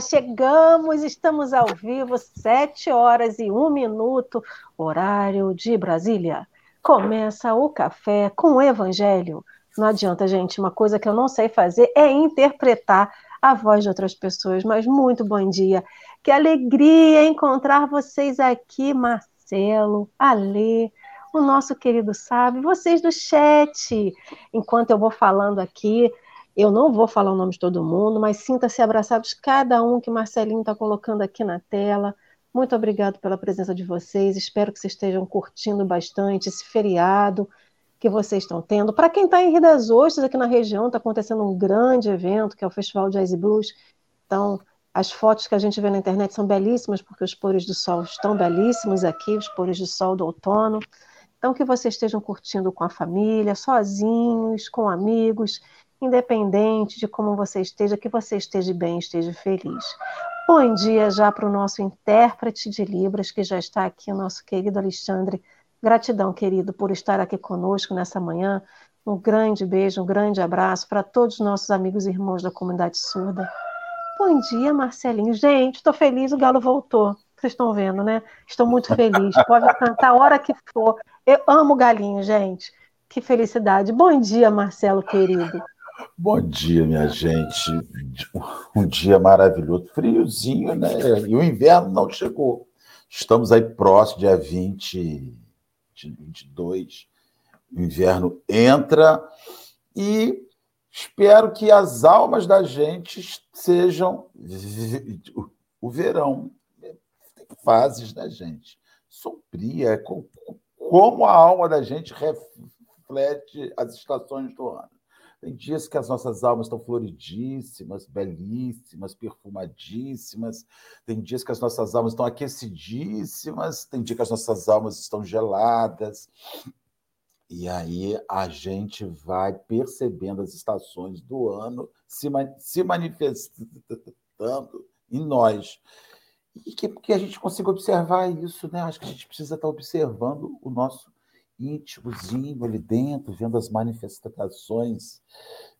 Chegamos, estamos ao vivo, sete horas e um minuto, horário de Brasília. Começa o café com o Evangelho. Não adianta, gente, uma coisa que eu não sei fazer é interpretar a voz de outras pessoas, mas muito bom dia. Que alegria encontrar vocês aqui, Marcelo, Alê, o nosso querido sábio, vocês do chat. Enquanto eu vou falando aqui, eu não vou falar o nome de todo mundo, mas sinta-se abraçados cada um que Marcelinho está colocando aqui na tela. Muito obrigado pela presença de vocês. Espero que vocês estejam curtindo bastante esse feriado que vocês estão tendo. Para quem está em Rio das Ostras, aqui na região, está acontecendo um grande evento, que é o Festival Jazz e Blues. Então, as fotos que a gente vê na internet são belíssimas, porque os pôres do sol estão belíssimos aqui, os pôres do sol do outono. Então, que vocês estejam curtindo com a família, sozinhos, com amigos, independente de como você esteja, que você esteja bem, esteja feliz. Bom dia já para o nosso intérprete de Libras, que já está aqui, o nosso querido Alexandre. Gratidão, querido, por estar aqui conosco nessa manhã. Um grande beijo, um grande abraço para todos os nossos amigos e irmãos da comunidade surda. Bom dia, Marcelinho. Gente, estou feliz, o Galo voltou. Vocês estão vendo, né? Estou muito feliz. Pode cantar a hora que for. Eu amo galinho, gente. Que felicidade. Bom dia, Marcelo querido. Bom dia, minha gente. Um dia maravilhoso. Friozinho, né? E o inverno não chegou. Estamos aí próximo, dia 20, 22. O inverno entra e espero que as almas da gente sejam o verão. Tem fases da gente. Sombria, é como a alma da gente reflete as estações do ano. Tem dias que as nossas almas estão floridíssimas, belíssimas, perfumadíssimas. Tem dias que as nossas almas estão aquecidíssimas. Tem dias que as nossas almas estão geladas. E aí a gente vai percebendo as estações do ano se, se manifestando em nós e que, que a gente consiga observar isso, né? Acho que a gente precisa estar observando o nosso íntimozinho ali dentro, vendo as manifestações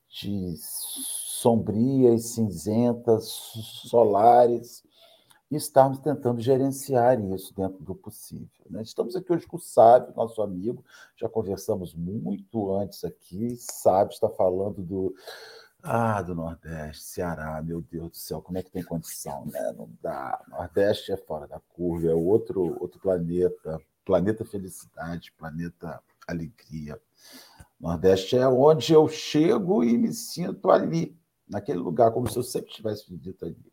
de sombrias, cinzentas, solares, e estarmos tentando gerenciar isso dentro do possível. Né? Estamos aqui hoje com o Sábio, nosso amigo, já conversamos muito antes aqui. Sábio está falando do ah, do Nordeste, Ceará, meu Deus do céu, como é que tem condição, né? Não dá. Nordeste é fora da curva, é outro, outro planeta, planeta felicidade, planeta alegria. Nordeste é onde eu chego e me sinto ali, naquele lugar, como se eu sempre tivesse vivido ali.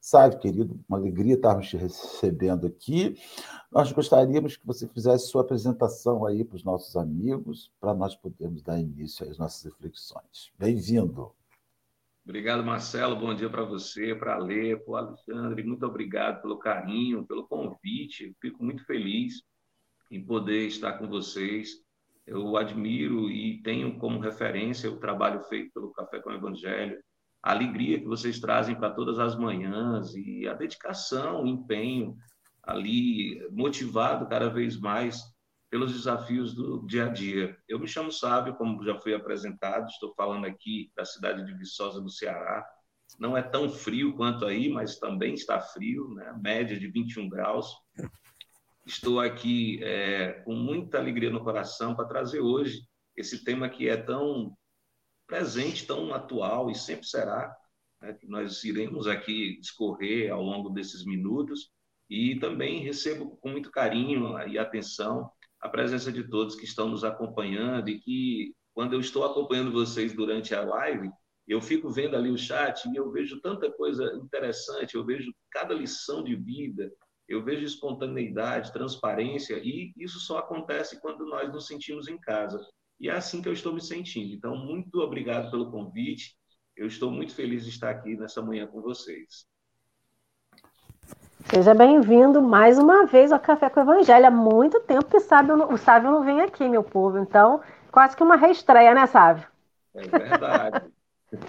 Sabe, querido, uma alegria estarmos te recebendo aqui. Nós gostaríamos que você fizesse sua apresentação aí para os nossos amigos, para nós podermos dar início às nossas reflexões. Bem-vindo. Obrigado, Marcelo. Bom dia para você, para a Lê, para o Alexandre. Muito obrigado pelo carinho, pelo convite. Fico muito feliz em poder estar com vocês. Eu admiro e tenho como referência o trabalho feito pelo Café com o Evangelho, a alegria que vocês trazem para todas as manhãs e a dedicação, o empenho ali, motivado cada vez mais pelos desafios do dia a dia. Eu me chamo Sábio, como já foi apresentado, estou falando aqui da cidade de Viçosa, do Ceará. Não é tão frio quanto aí, mas também está frio, né? média de 21 graus. Estou aqui é, com muita alegria no coração para trazer hoje esse tema que é tão presente, tão atual e sempre será, né? que nós iremos aqui discorrer ao longo desses minutos. E também recebo com muito carinho e atenção a presença de todos que estão nos acompanhando e que, quando eu estou acompanhando vocês durante a live, eu fico vendo ali o chat e eu vejo tanta coisa interessante, eu vejo cada lição de vida, eu vejo espontaneidade, transparência, e isso só acontece quando nós nos sentimos em casa. E é assim que eu estou me sentindo. Então, muito obrigado pelo convite. Eu estou muito feliz de estar aqui nessa manhã com vocês. Seja bem-vindo mais uma vez ao Café com o Evangelho. Há muito tempo que Sábio, o Sábio não vem aqui, meu povo. Então, quase que uma reestreia, né, Sábio? É verdade.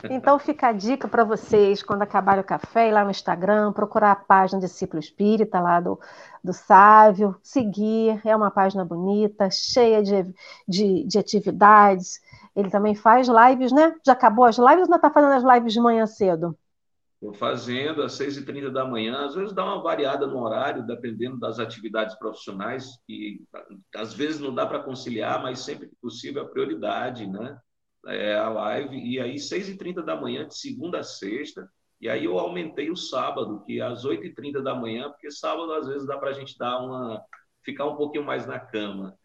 Então fica a dica para vocês, quando acabar o café, ir lá no Instagram, procurar a página Discípulo Espírita lá do, do Sávio, seguir, é uma página bonita, cheia de, de, de atividades. Ele também faz lives, né? Já acabou as lives ou ainda está fazendo as lives de manhã cedo? Estou fazendo às 6h30 da manhã, às vezes dá uma variada no horário, dependendo das atividades profissionais, e às vezes não dá para conciliar, mas sempre que possível a prioridade, né? É a live, e aí 6h30 da manhã, de segunda a sexta, e aí eu aumentei o sábado, que é às 8h30 da manhã, porque sábado às vezes dá para a gente dar uma. ficar um pouquinho mais na cama.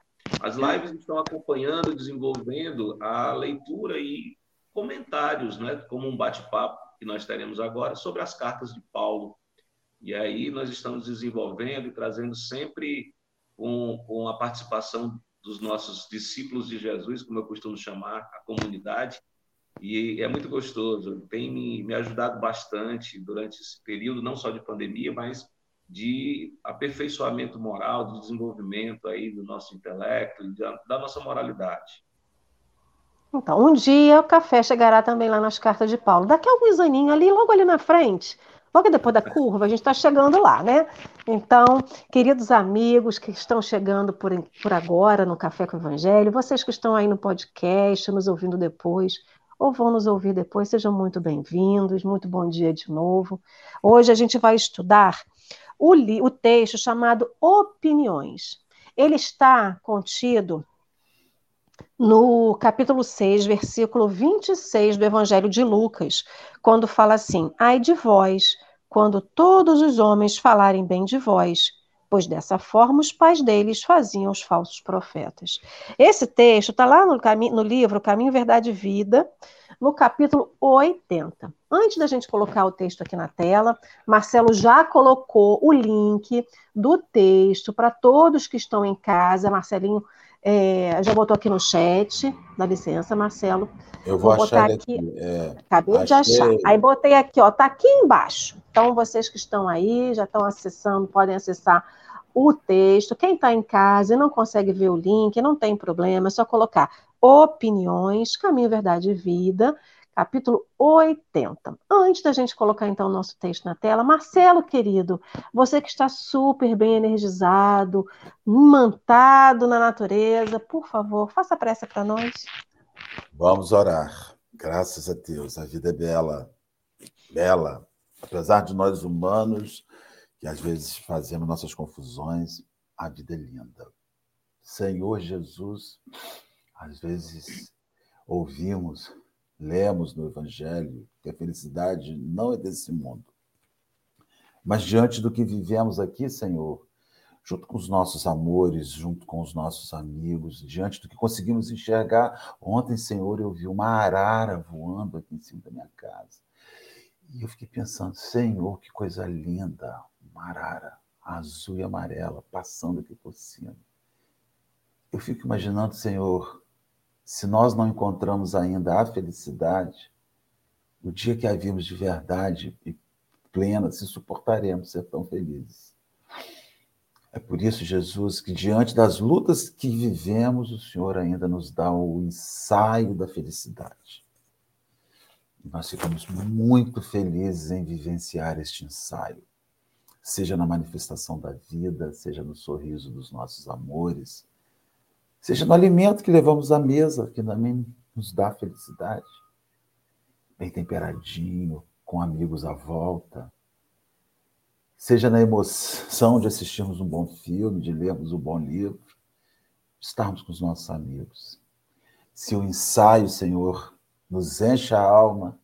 As lives estão acompanhando, desenvolvendo a leitura e comentários, né? Como um bate-papo que nós teremos agora sobre as cartas de Paulo. E aí nós estamos desenvolvendo e trazendo sempre com, com a participação dos nossos discípulos de Jesus, como eu costumo chamar a comunidade, e é muito gostoso. Tem me, ajudado bastante durante esse período, não só de pandemia, mas de aperfeiçoamento moral, de desenvolvimento aí do nosso intelecto, da nossa moralidade. Então, um dia o café chegará também lá nas cartas de Paulo. Daqui a alguns aninhos ali, logo ali na frente, logo depois da curva, a gente está chegando lá, né? Então, queridos amigos que estão chegando por, por agora no Café com o Evangelho, vocês que estão aí no podcast, nos ouvindo depois, ou vão nos ouvir depois, sejam muito bem-vindos, muito bom dia de novo. Hoje a gente vai estudar o, o texto chamado Opiniões. Ele está contido no capítulo 6, versículo 26 do Evangelho de Lucas, quando fala assim: Ai de vós, quando todos os homens falarem bem de vós, pois dessa forma os pais deles faziam os falsos profetas. Esse texto está lá no, no livro Caminho, Verdade e Vida, no capítulo 80. Antes da gente colocar o texto aqui na tela, Marcelo já colocou o link do texto para todos que estão em casa. Marcelinho é, já botou aqui no chat. Dá licença, Marcelo. Eu vou, vou achar aqui. aqui. É, Acabei achei... de achar. Aí botei aqui, ó, tá aqui embaixo. Então, vocês que estão aí, já estão acessando, podem acessar o texto. Quem está em casa e não consegue ver o link, não tem problema, é só colocar opiniões, caminho, verdade e vida capítulo 80. Antes da gente colocar então o nosso texto na tela, Marcelo, querido, você que está super bem energizado, mantado na natureza, por favor, faça pressa para nós. Vamos orar. Graças a Deus, a vida é bela, bela. Apesar de nós humanos, que às vezes fazemos nossas confusões, a vida é linda. Senhor Jesus, às vezes ouvimos lemos no Evangelho que a felicidade não é desse mundo. Mas diante do que vivemos aqui, Senhor, junto com os nossos amores, junto com os nossos amigos, diante do que conseguimos enxergar. Ontem, Senhor, eu vi uma arara voando aqui em cima da minha casa. E eu fiquei pensando, Senhor, que coisa linda, uma arara azul e amarela passando aqui por cima. Eu fico imaginando, Senhor, se nós não encontramos ainda a felicidade, o dia que a vimos de verdade e plena, se suportaremos ser tão felizes. É por isso, Jesus, que diante das lutas que vivemos, o Senhor ainda nos dá o ensaio da felicidade. E nós ficamos muito felizes em vivenciar este ensaio, seja na manifestação da vida, seja no sorriso dos nossos amores, seja no alimento que levamos à mesa, que também nos dá felicidade. Bem temperadinho, com amigos à volta. Seja na emoção de assistirmos um bom filme, de lermos um bom livro, de estarmos com os nossos amigos. Se o ensaio, Senhor, nos enche a alma,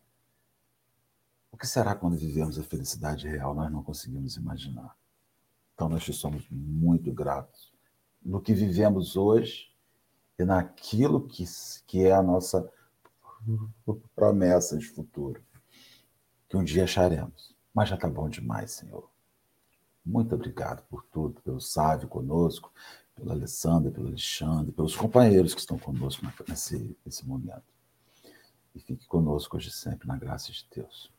o que será quando vivemos a felicidade real? Nós não conseguimos imaginar. Então, nós te somos muito gratos no que vivemos hoje e naquilo que, que é a nossa promessa de futuro, que um dia acharemos. Mas já está bom demais, Senhor. Muito obrigado por tudo, pelo Sávio conosco, pelo Alessandro, pelo Alexandre, pelos companheiros que estão conosco nesse, nesse momento. E fique conosco hoje sempre, na graça de Deus.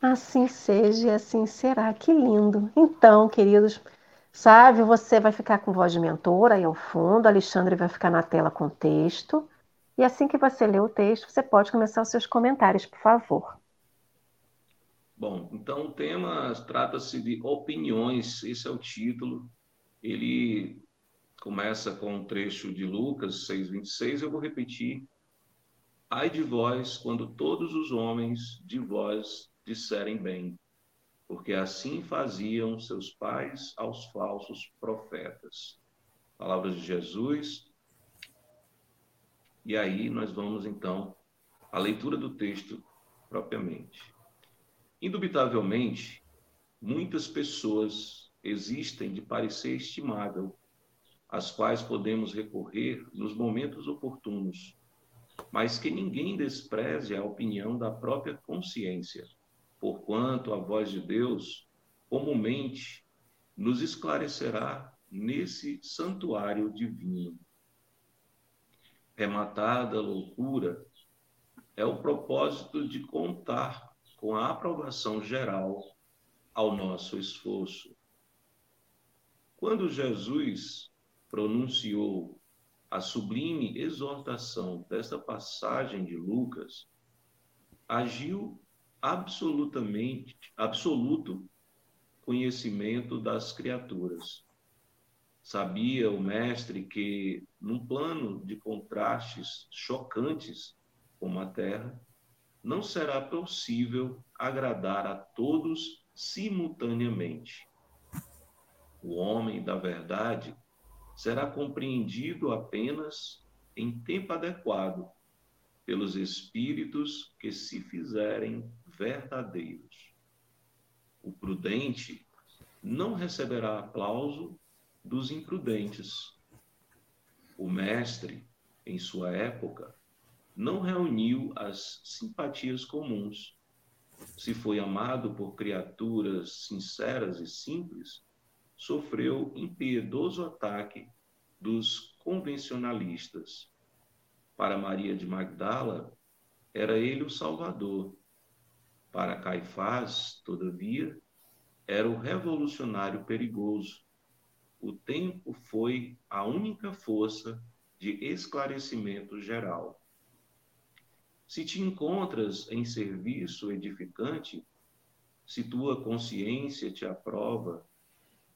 Assim seja e assim será. Que lindo. Então, queridos, Sávio, você vai ficar com voz de mentor aí ao fundo, Alexandre vai ficar na tela com texto. E assim que você lê o texto, você pode começar os seus comentários, por favor. Bom, então o tema trata-se de opiniões, esse é o título. Ele começa com um trecho de Lucas 6:26, eu vou repetir. Ai de vós quando todos os homens de vós disserem bem, porque assim faziam seus pais aos falsos profetas. Palavras de Jesus. E aí nós vamos então à leitura do texto propriamente. Indubitavelmente, muitas pessoas existem de parecer estimável, às quais podemos recorrer nos momentos oportunos, mas que ninguém despreze a opinião da própria consciência, porquanto a voz de Deus comumente nos esclarecerá nesse santuário divino. Rematada a loucura é o propósito de contar com a aprovação geral ao nosso esforço. Quando Jesus pronunciou a sublime exortação desta passagem de Lucas, agiu absolutamente absoluto conhecimento das criaturas. Sabia o mestre que num plano de contrastes chocantes como a terra, não será possível agradar a todos simultaneamente. O homem da verdade será compreendido apenas em tempo adequado pelos espíritos que se fizerem verdadeiros. O prudente não receberá aplauso dos imprudentes. O mestre, em sua época, não reuniu as simpatias comuns. Se foi amado por criaturas sinceras e simples, sofreu impiedoso ataque dos convencionalistas. Para Maria de Magdala, era ele o Salvador. Para Caifás, todavia, era o revolucionário perigoso. O tempo foi a única força de esclarecimento geral. Se te encontras em serviço edificante, se tua consciência te aprova,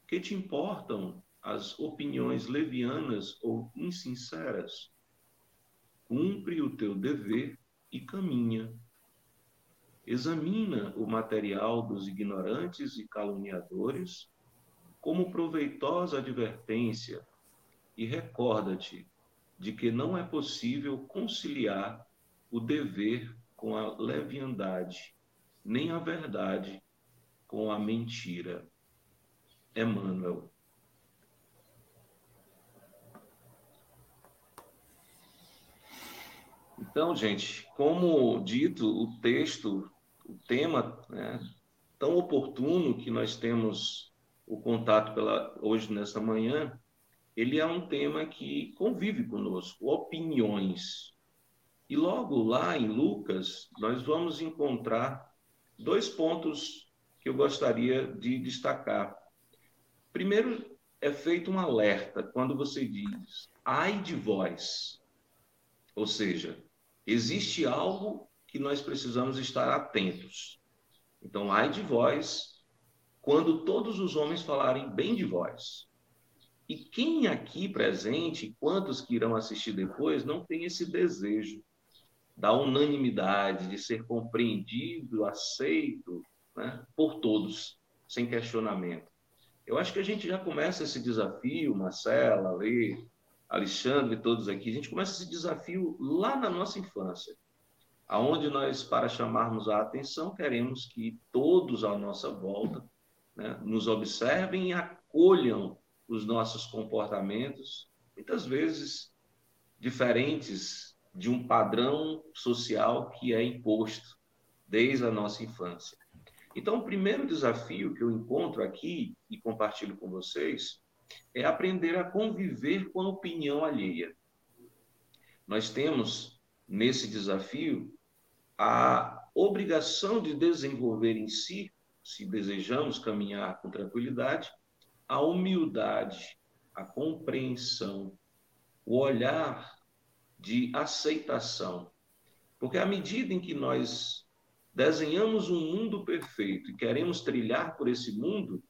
que te importam as opiniões levianas ou insinceras? Cumpre o teu dever e caminha. Examina o material dos ignorantes e caluniadores como proveitosa advertência e recorda-te de que não é possível conciliar o dever com a leviandade, nem a verdade com a mentira. Emmanuel. Então, gente, como dito, o texto, o tema, né, tão oportuno que nós temos o contato pela, hoje, nesta manhã, ele é um tema que convive conosco, opiniões. E logo lá em Lucas, nós vamos encontrar dois pontos que eu gostaria de destacar. Primeiro, é feito um alerta quando você diz, ai de vós. Ou seja, existe algo que nós precisamos estar atentos. Então, ai de vós, quando todos os homens falarem bem de vós. E quem aqui presente, quantos que irão assistir depois, não tem esse desejo da unanimidade, de ser compreendido, aceito né, por todos, sem questionamento. Eu acho que a gente já começa esse desafio, Marcela, Lê, Alexandre, todos aqui, a gente começa esse desafio lá na nossa infância, aonde nós, para chamarmos a atenção, queremos que todos à nossa volta né, nos observem e acolham os nossos comportamentos, muitas vezes diferentes de um padrão social que é imposto desde a nossa infância. Então, o primeiro desafio que eu encontro aqui e compartilho com vocês é aprender a conviver com a opinião alheia. Nós temos nesse desafio a obrigação de desenvolver em si, se desejamos caminhar com tranquilidade, a humildade, a compreensão, o olhar de aceitação. Porque à medida em que nós desenhamos um mundo perfeito e queremos trilhar por esse mundo,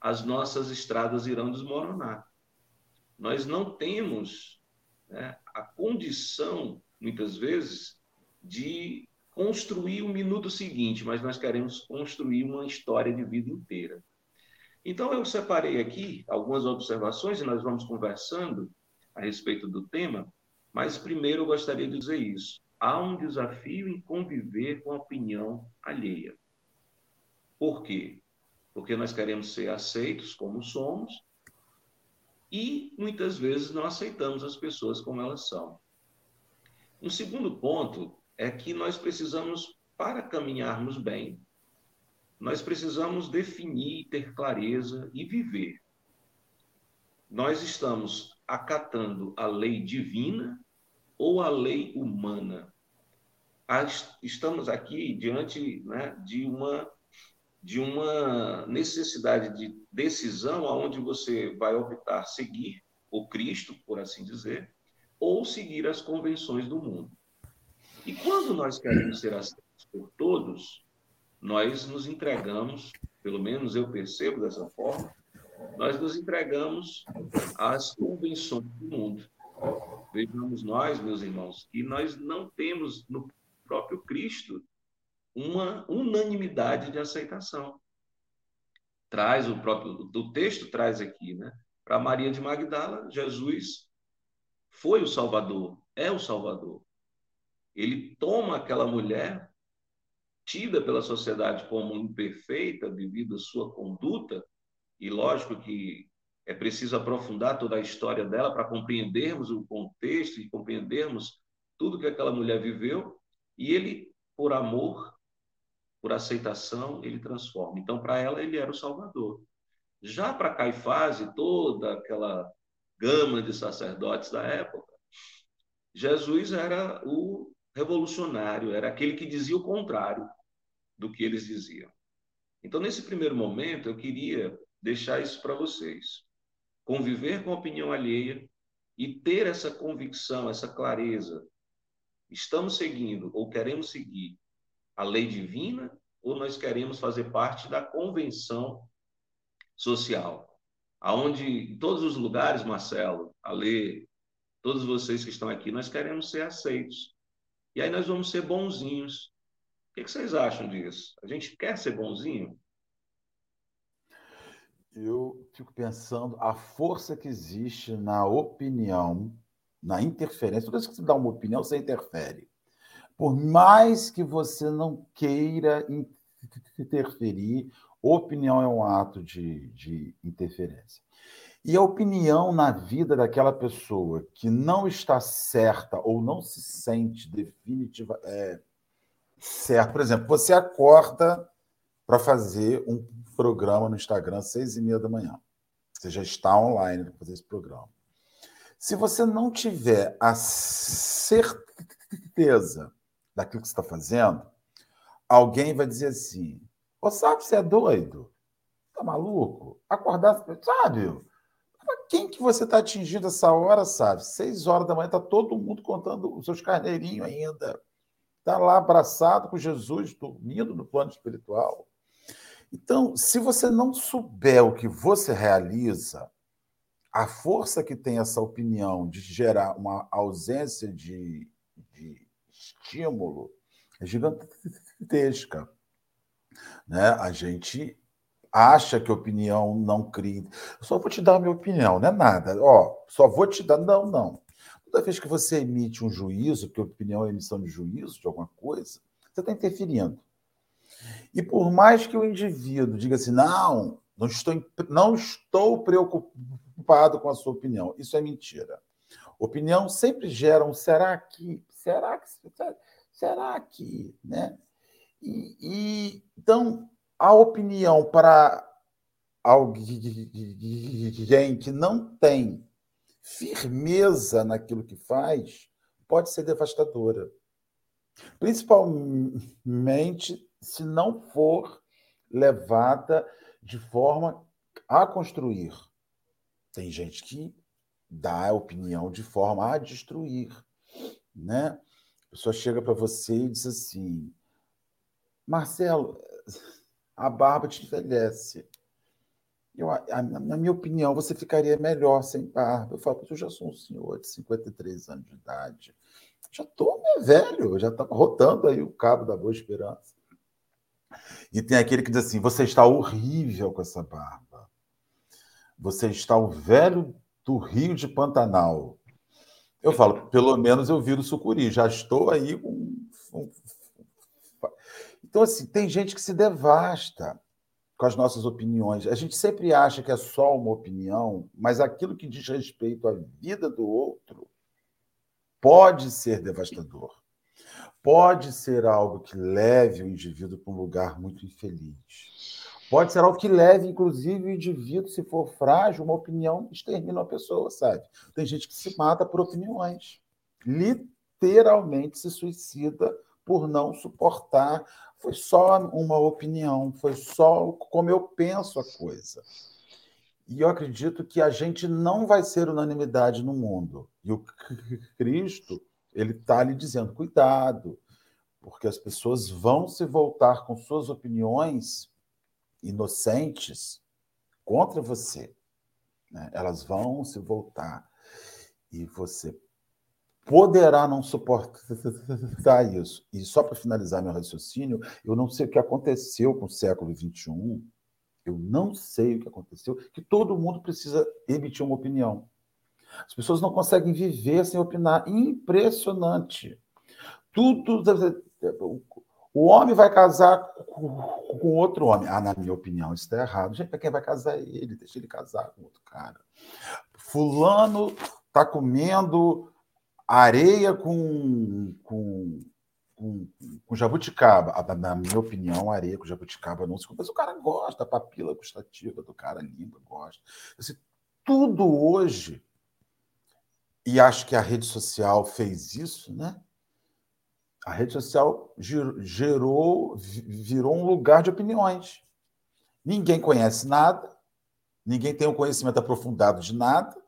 as nossas estradas irão desmoronar. Nós não temos né, a condição, muitas vezes, de construir o um minuto seguinte, mas nós queremos construir uma história de vida inteira. Então, eu separei aqui algumas observações e nós vamos conversando a respeito do tema, mas primeiro eu gostaria de dizer isso. Há um desafio em conviver com a opinião alheia. Por quê? Porque nós queremos ser aceitos como somos e muitas vezes não aceitamos as pessoas como elas são. Um segundo ponto é que nós precisamos, para caminharmos bem, nós precisamos definir, ter clareza e viver. Nós estamos acatando a lei divina ou a lei humana? Estamos aqui diante né, de, uma, de uma necessidade de decisão onde você vai optar seguir o Cristo, por assim dizer, ou seguir as convenções do mundo. E quando nós queremos ser aceitos por todos, nós nos entregamos, pelo menos eu percebo dessa forma, nós nos entregamos às convenções do mundo. Vejamos nós, meus irmãos, que nós não temos no próprio Cristo uma unanimidade de aceitação. Traz o próprio, do texto traz aqui, né? Para Maria de Magdala, Jesus foi o Salvador, é o Salvador ele toma aquela mulher, tida pela sociedade como imperfeita devido à sua conduta, e lógico que é preciso aprofundar toda a história dela para compreendermos o contexto e compreendermos tudo que aquela mulher viveu, e ele, por amor, por aceitação, ele transforma. Então, para ela, ele era o Salvador. Já para Caifás e toda aquela gama de sacerdotes da época, Jesus era o revolucionário, era aquele que dizia o contrário do que eles diziam. Então, nesse primeiro momento, eu queria deixar isso para vocês. Conviver com a opinião alheia e ter essa convicção, essa clareza. Estamos seguindo ou queremos seguir a lei divina ou nós queremos fazer parte da convenção social? Aonde em todos os lugares, Marcelo, Ale, todos vocês que estão aqui, nós queremos ser aceitos. E aí nós vamos ser bonzinhos. O que, vocês acham disso? A gente quer ser bonzinho? Eu fico pensando a força que existe na opinião, na interferência. Toda vez que você dá uma opinião, você interfere. Por mais que você não queira interferir, opinião é um ato de, de interferência. E a opinião na vida daquela pessoa que não está certa ou não se sente definitiva é, certa. Por exemplo, você acorda para fazer um programa no Instagram às seis e meia da manhã. Você já está online para fazer esse programa. Se você não tiver a certeza daquilo que você está fazendo, alguém vai dizer assim: Ô, sabe, você é doido? Tá maluco? Acordar, sabe? Quem que você está atingindo essa hora, sabe? Seis horas da manhã está todo mundo contando os seus carneirinhos ainda. Está lá abraçado com Jesus, dormindo no plano espiritual. Então, se você não souber o que você realiza, a força que tem essa opinião de gerar uma ausência de, de estímulo é gigantesca. Né? A gente acha que opinião não cria. Só vou te dar a minha opinião, não é nada. Ó, só vou te dar. Não, não. Toda vez que você emite um juízo, que opinião é emissão de juízo de alguma coisa, você está interferindo. E por mais que o indivíduo diga assim, não, não estou, não estou preocupado com a sua opinião, isso é mentira. Opinião sempre gera um será que, será que, será que, né? E, e então a opinião para alguém que não tem firmeza naquilo que faz pode ser devastadora. Principalmente se não for levada de forma a construir. Tem gente que dá a opinião de forma a destruir. Né? A pessoa chega para você e diz assim: Marcelo, a barba te envelhece. Eu, na minha opinião, você ficaria melhor sem barba. Eu falo, eu já sou um senhor de 53 anos de idade. Já estou velho, já estava rotando aí o cabo da Boa Esperança. E tem aquele que diz assim: você está horrível com essa barba. Você está o velho do Rio de Pantanal. Eu falo, pelo menos eu viro sucuri, já estou aí com. Então, assim, tem gente que se devasta com as nossas opiniões. A gente sempre acha que é só uma opinião, mas aquilo que diz respeito à vida do outro pode ser devastador. Pode ser algo que leve o indivíduo para um lugar muito infeliz. Pode ser algo que leve, inclusive, o indivíduo, se for frágil, uma opinião extermina a pessoa, sabe? Tem gente que se mata por opiniões. Literalmente se suicida por não suportar. Foi só uma opinião, foi só como eu penso a coisa. E eu acredito que a gente não vai ser unanimidade no mundo. E o Cristo, ele está lhe dizendo: cuidado, porque as pessoas vão se voltar com suas opiniões inocentes contra você. Né? Elas vão se voltar e você poderá não suportar isso. E só para finalizar meu raciocínio, eu não sei o que aconteceu com o século XXI, eu não sei o que aconteceu, que todo mundo precisa emitir uma opinião. As pessoas não conseguem viver sem opinar. Impressionante. Tudo. O homem vai casar com outro homem. Ah, na minha opinião, isso está errado. Gente, para quem vai casar ele? Deixa ele casar com outro cara. Fulano está comendo areia com, com, com, com jabuticaba. Ah, na minha opinião, areia com jabuticaba não se come. Mas o cara gosta, a papila gustativa do cara, limpa, gosta. Assim, tudo hoje, e acho que a rede social fez isso, né? A rede social gerou, virou um lugar de opiniões. Ninguém conhece nada, ninguém tem um conhecimento aprofundado de nada.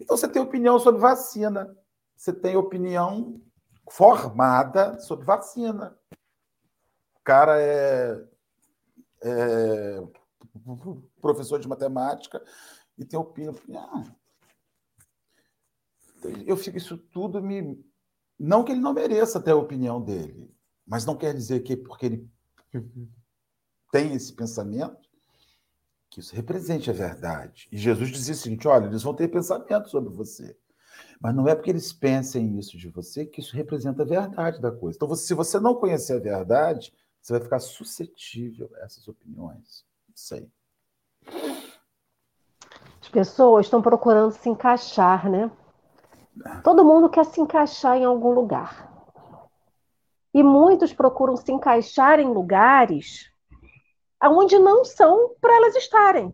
Então você tem opinião sobre vacina, você tem opinião formada sobre vacina. O cara é, é professor de matemática e tem opinião. Ah, eu fico, isso tudo me, não que ele não mereça ter a opinião dele, mas não quer dizer que porque ele tem esse pensamento, que isso represente a verdade. E Jesus dizia o seguinte: olha, eles vão ter pensamento sobre você. Mas não é porque eles pensem isso de você que isso representa a verdade da coisa. Então, se você não conhecer a verdade, você vai ficar suscetível a essas opiniões. Não sei. As pessoas estão procurando se encaixar, né? Todo mundo quer se encaixar em algum lugar. E muitos procuram se encaixar em lugares onde não são para elas estarem.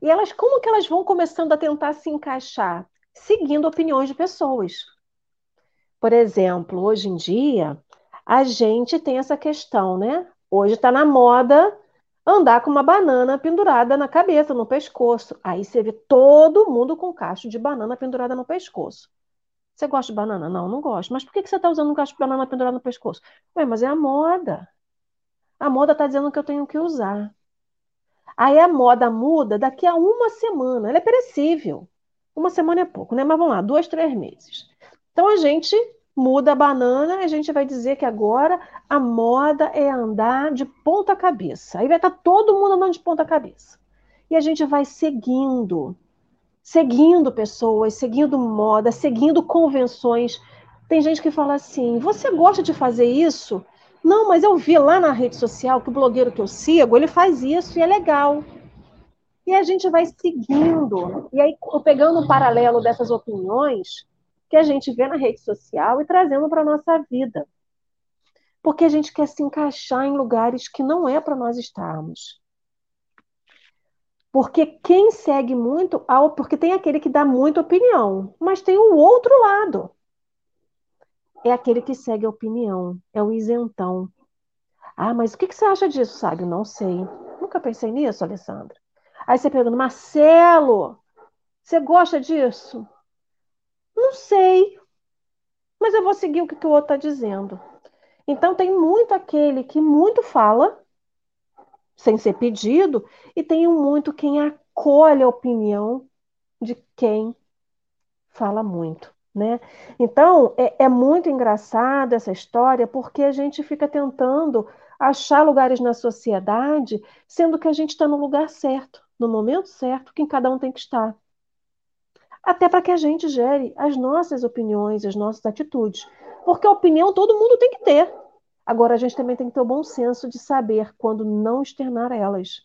E elas, como que elas vão começando a tentar se encaixar? Seguindo opiniões de pessoas. Por exemplo, hoje em dia, a gente tem essa questão, né? Hoje está na moda andar com uma banana pendurada na cabeça, no pescoço. Aí você vê todo mundo com cacho de banana pendurada no pescoço. Você gosta de banana? Não, não gosto. Mas por que você está usando um cacho de banana pendurado no pescoço? Ué, mas é a moda. A moda está dizendo que eu tenho que usar. Aí a moda muda daqui a uma semana. Ela é perecível. Uma semana é pouco, né? Mas vamos lá, dois, três meses. Então a gente muda a banana, a gente vai dizer que agora a moda é andar de ponta cabeça. Aí vai estar tá todo mundo andando de ponta cabeça. E a gente vai seguindo, seguindo pessoas, seguindo moda, seguindo convenções. Tem gente que fala assim: você gosta de fazer isso? Não, mas eu vi lá na rede social que o blogueiro que eu sigo, ele faz isso e é legal. E a gente vai seguindo. E aí, pegando um paralelo dessas opiniões, que a gente vê na rede social e trazendo para a nossa vida. Porque a gente quer se encaixar em lugares que não é para nós estarmos. Porque quem segue muito, porque tem aquele que dá muita opinião, mas tem o outro lado. É aquele que segue a opinião, é o isentão. Ah, mas o que você acha disso, sabe? Não sei. Nunca pensei nisso, Alessandra. Aí você pergunta, Marcelo, você gosta disso? Não sei. eu vou seguir o que, que o outro está dizendo. Então, tem muito aquele que muito fala, sem ser pedido, e tem muito quem acolhe a opinião de quem fala muito. Né? Então, é, é muito engraçado essa história, porque a gente fica tentando achar lugares na sociedade, sendo que a gente está no lugar certo, no momento certo, que cada um tem que estar. Até para que a gente gere as nossas opiniões, as nossas atitudes. Porque a opinião todo mundo tem que ter. Agora, a gente também tem que ter o bom senso de saber quando não externar elas.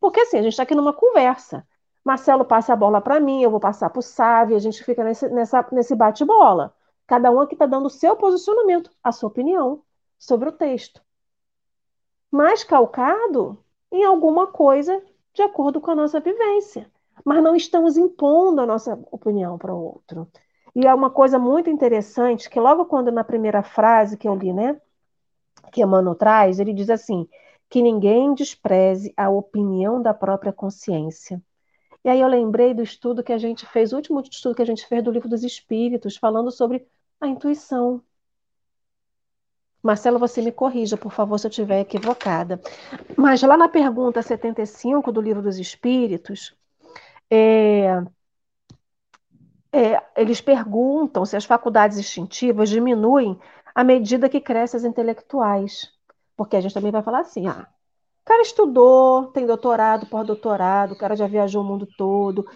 Porque assim, a gente está aqui numa conversa. Marcelo passa a bola para mim, eu vou passar para o Sávio, a gente fica nesse, nessa, nesse bate-bola. Cada um aqui está dando o seu posicionamento, a sua opinião sobre o texto. Mas calcado em alguma coisa de acordo com a nossa vivência. Mas não estamos impondo a nossa opinião para o outro. E é uma coisa muito interessante que logo quando na primeira frase que eu li, né, que Emmanuel traz, ele diz assim, que ninguém despreze a opinião da própria consciência. E aí eu lembrei do estudo que a gente fez, o último estudo que a gente fez do Livro dos Espíritos, falando sobre a intuição. Marcelo, você me corrija, por favor, se eu estiver equivocada. Mas lá na pergunta 75 do Livro dos Espíritos, é, é, eles perguntam se as faculdades instintivas diminuem à medida que crescem as intelectuais. Porque a gente também vai falar assim, ah, o cara estudou, tem doutorado, pós-doutorado, o cara já viajou o mundo todo.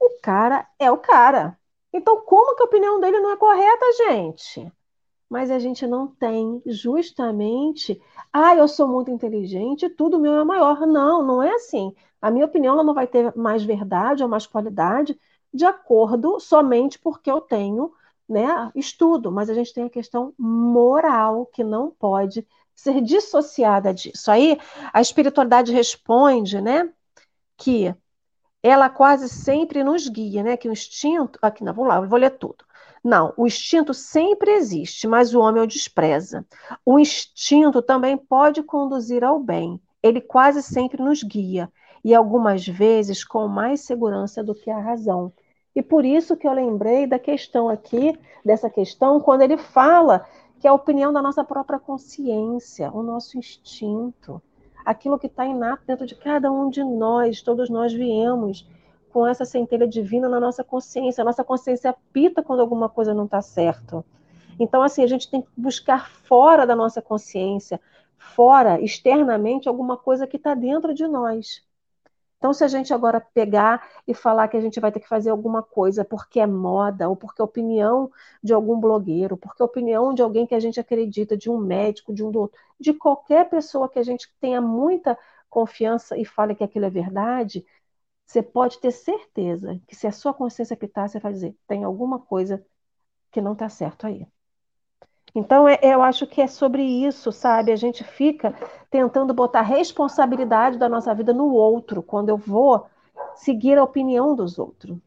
O cara é o cara. Então, como que a opinião dele não é correta, gente? Mas a gente não tem justamente, ah, eu sou muito inteligente, tudo meu é maior. Não, não é assim. A minha opinião ela não vai ter mais verdade ou mais qualidade de acordo somente porque eu tenho né, estudo, mas a gente tem a questão moral que não pode ser dissociada disso. Aí a espiritualidade responde, né, que ela quase sempre nos guia, né, que o instinto, aqui não, vamos lá, eu vou ler tudo. Não, o instinto sempre existe, mas o homem o despreza. O instinto também pode conduzir ao bem. Ele quase sempre nos guia e algumas vezes com mais segurança do que a razão. E por isso que eu lembrei da questão aqui, dessa questão, quando ele fala que é a opinião da nossa própria consciência, o nosso instinto, aquilo que está inato dentro de cada um de nós, todos nós viemos com essa centelha divina na nossa consciência. A nossa consciência apita quando alguma coisa não está certo. Então, assim, a gente tem que buscar fora da nossa consciência, fora, externamente, alguma coisa que está dentro de nós. Então, se a gente agora pegar e falar que a gente vai ter que fazer alguma coisa porque é moda, ou porque é opinião de algum blogueiro, porque é opinião de alguém que a gente acredita, de um médico, de um doutor, de qualquer pessoa que a gente tenha muita confiança e fale que aquilo é verdade, você pode ter certeza que se a sua consciência pitar, você vai dizer, tem alguma coisa que não está certo aí. Então, é, eu acho que é sobre isso, sabe? A gente fica tentando botar responsabilidade da nossa vida no outro, quando eu vou seguir a opinião dos outros,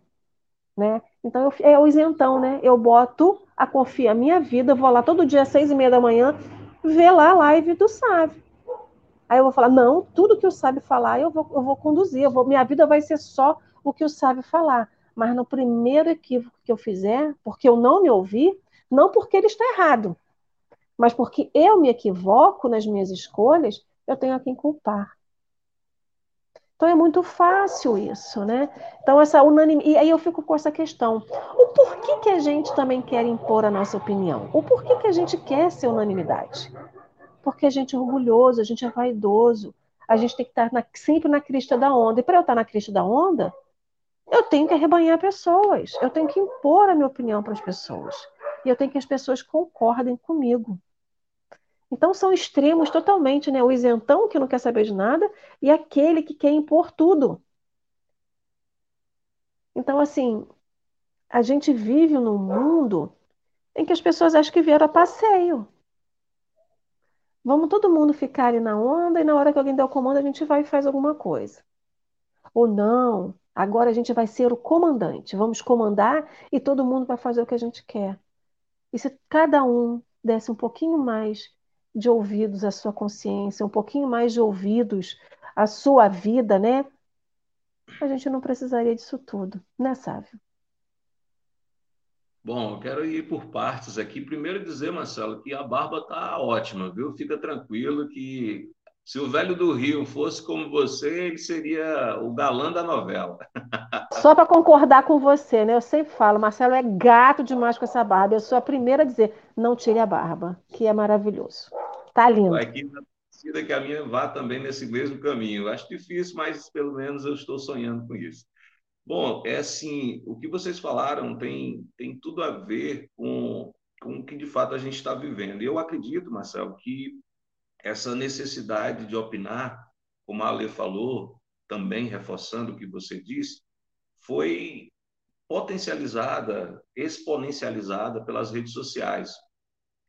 né? Então, eu, é o isentão, né? Eu boto a confia a minha vida, vou lá todo dia às seis e meia da manhã, ver lá a live do Sábio. Aí eu vou falar, não, tudo que o Sábio falar, eu vou, eu vou conduzir, eu vou, minha vida vai ser só o que o Sábio falar. Mas no primeiro equívoco que eu fizer, porque eu não me ouvi, não porque ele está errado, mas porque eu me equivoco nas minhas escolhas, eu tenho a quem culpar. Então é muito fácil isso, né? Então essa unanimidade. E aí eu fico com essa questão. O porquê que a gente também quer impor a nossa opinião? O porquê que a gente quer ser unanimidade? Porque a gente é orgulhoso, a gente é vaidoso, a gente tem que estar na, sempre na crista da onda. E para eu estar na crista da onda, eu tenho que arrebanhar pessoas, eu tenho que impor a minha opinião para as pessoas e eu tenho que as pessoas concordem comigo. Então são extremos totalmente, né? O isentão que não quer saber de nada e aquele que quer impor tudo. Então, assim, a gente vive num mundo em que as pessoas acham que vieram a passeio. Vamos todo mundo ficar ali na onda e na hora que alguém der o comando a gente vai e faz alguma coisa. Ou não, agora a gente vai ser o comandante. Vamos comandar e todo mundo vai fazer o que a gente quer. E se cada um desse um pouquinho mais de ouvidos à sua consciência, um pouquinho mais de ouvidos à sua vida, né? A gente não precisaria disso tudo, né, Sávio? Bom, eu quero ir por partes aqui. Primeiro dizer, Marcelo, que a barba está ótima, viu? Fica tranquilo que se o velho do Rio fosse como você, ele seria o galã da novela. Só para concordar com você, né? Eu sempre falo, Marcelo é gato demais com essa barba. Eu sou a primeira a dizer, não tire a barba, que é maravilhoso. Tá lindo. Aqui na torcida que a minha vá também nesse mesmo caminho. Eu acho difícil, mas pelo menos eu estou sonhando com isso. Bom, é assim, o que vocês falaram tem, tem tudo a ver com, com o que de fato a gente está vivendo. E eu acredito, Marcelo, que essa necessidade de opinar, como a Ale falou, também reforçando o que você disse, foi potencializada, exponencializada pelas redes sociais,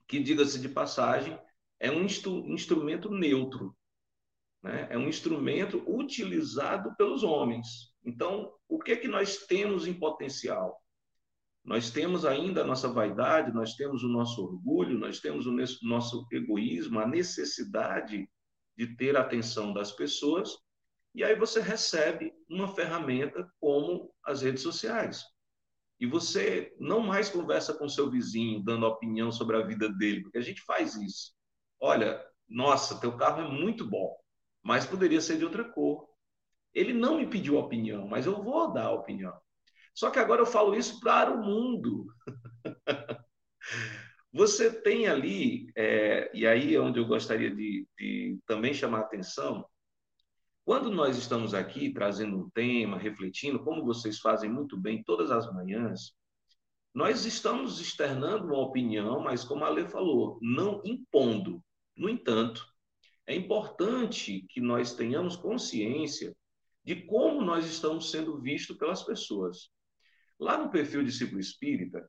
que, diga-se de passagem, é um instru instrumento neutro, né? é um instrumento utilizado pelos homens. Então, o que é que nós temos em potencial? Nós temos ainda a nossa vaidade, nós temos o nosso orgulho, nós temos o nosso egoísmo, a necessidade de ter a atenção das pessoas, e aí você recebe uma ferramenta como as redes sociais. E você não mais conversa com seu vizinho, dando opinião sobre a vida dele, porque a gente faz isso. Olha, nossa, teu carro é muito bom, mas poderia ser de outra cor. Ele não me pediu opinião, mas eu vou dar opinião. Só que agora eu falo isso para o mundo. Você tem ali, é, e aí é onde eu gostaria de, de também chamar a atenção, quando nós estamos aqui trazendo um tema, refletindo, como vocês fazem muito bem todas as manhãs, nós estamos externando uma opinião, mas como a Lê falou, não impondo. No entanto, é importante que nós tenhamos consciência de como nós estamos sendo vistos pelas pessoas. Lá no perfil Discípulo Espírita,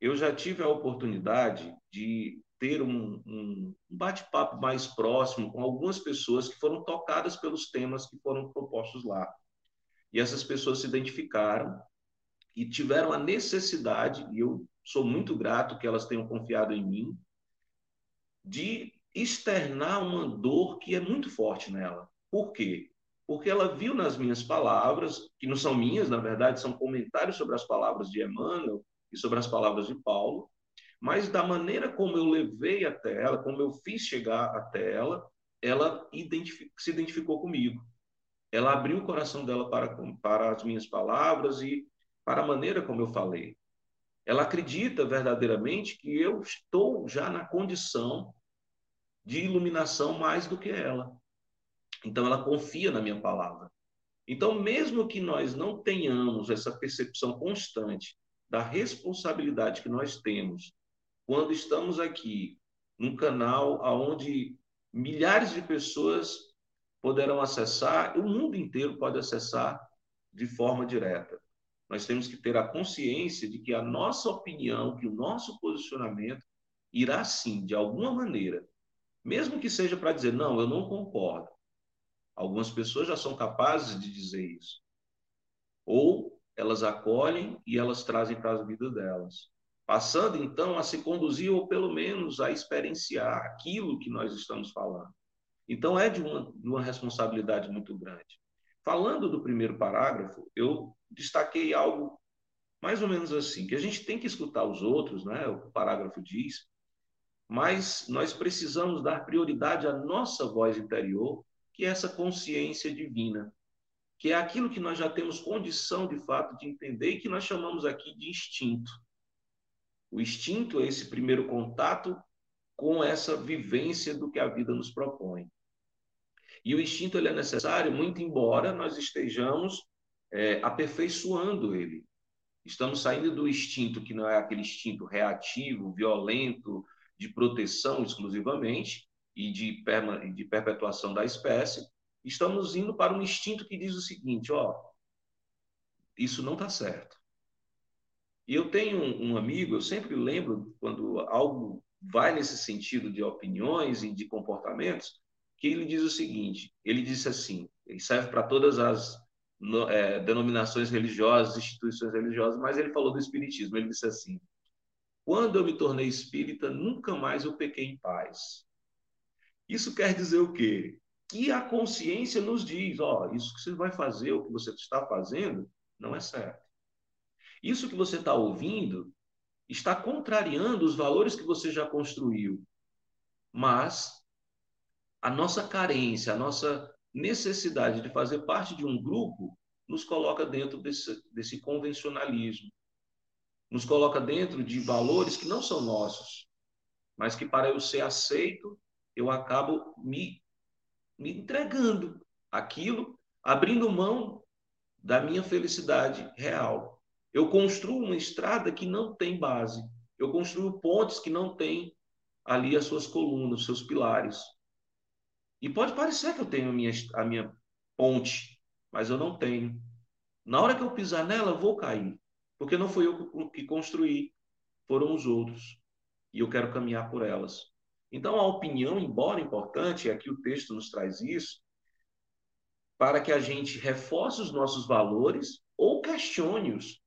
eu já tive a oportunidade de ter um, um bate-papo mais próximo com algumas pessoas que foram tocadas pelos temas que foram propostos lá. E essas pessoas se identificaram e tiveram a necessidade, e eu sou muito grato que elas tenham confiado em mim, de externar uma dor que é muito forte nela. Por quê? Porque ela viu nas minhas palavras, que não são minhas, na verdade, são comentários sobre as palavras de Emmanuel e sobre as palavras de Paulo, mas da maneira como eu levei até ela, como eu fiz chegar até ela, ela identific, se identificou comigo. Ela abriu o coração dela para, para as minhas palavras e para a maneira como eu falei. Ela acredita verdadeiramente que eu estou já na condição de iluminação mais do que ela. Então, ela confia na minha palavra. Então, mesmo que nós não tenhamos essa percepção constante da responsabilidade que nós temos quando estamos aqui num canal onde milhares de pessoas poderão acessar, o mundo inteiro pode acessar de forma direta. Nós temos que ter a consciência de que a nossa opinião, que o nosso posicionamento irá sim, de alguma maneira, mesmo que seja para dizer, não, eu não concordo, Algumas pessoas já são capazes de dizer isso. Ou elas acolhem e elas trazem para as vidas delas. Passando, então, a se conduzir ou pelo menos a experienciar aquilo que nós estamos falando. Então, é de uma, de uma responsabilidade muito grande. Falando do primeiro parágrafo, eu destaquei algo mais ou menos assim, que a gente tem que escutar os outros, né? o parágrafo diz, mas nós precisamos dar prioridade à nossa voz interior que é essa consciência divina, que é aquilo que nós já temos condição de fato de entender e que nós chamamos aqui de instinto. O instinto é esse primeiro contato com essa vivência do que a vida nos propõe. E o instinto ele é necessário, muito embora nós estejamos é, aperfeiçoando ele. Estamos saindo do instinto que não é aquele instinto reativo, violento, de proteção exclusivamente, e de, de perpetuação da espécie, estamos indo para um instinto que diz o seguinte: ó, isso não está certo. E eu tenho um, amigo, eu sempre lembro quando algo vai nesse sentido de opiniões e de comportamentos, que ele diz o seguinte: ele disse assim, ele serve para todas as no, é, denominações religiosas, instituições religiosas, mas ele falou do espiritismo. Ele disse assim: quando eu me tornei espírita, nunca mais eu pequei em paz. Isso quer dizer o quê? Que a consciência nos diz: ó, isso que você vai fazer, o que você está fazendo, não é certo. Isso que você está ouvindo está contrariando os valores que você já construiu. Mas a nossa carência, a nossa necessidade de fazer parte de um grupo nos coloca dentro desse, desse convencionalismo, nos coloca dentro de valores que não são nossos, mas que para eu ser aceito, eu acabo me, me entregando aquilo, abrindo mão da minha felicidade real. Eu construo uma estrada que não tem base. Eu construo pontes que não têm ali as suas colunas, os seus pilares. E pode parecer que eu tenho a minha, a minha ponte, mas eu não tenho. Na hora que eu pisar nela, eu vou cair. Porque não fui eu que construí, foram os outros. E eu quero caminhar por elas. Então, a opinião, embora importante, aqui o texto nos traz isso, para que a gente reforce os nossos valores ou questione-os.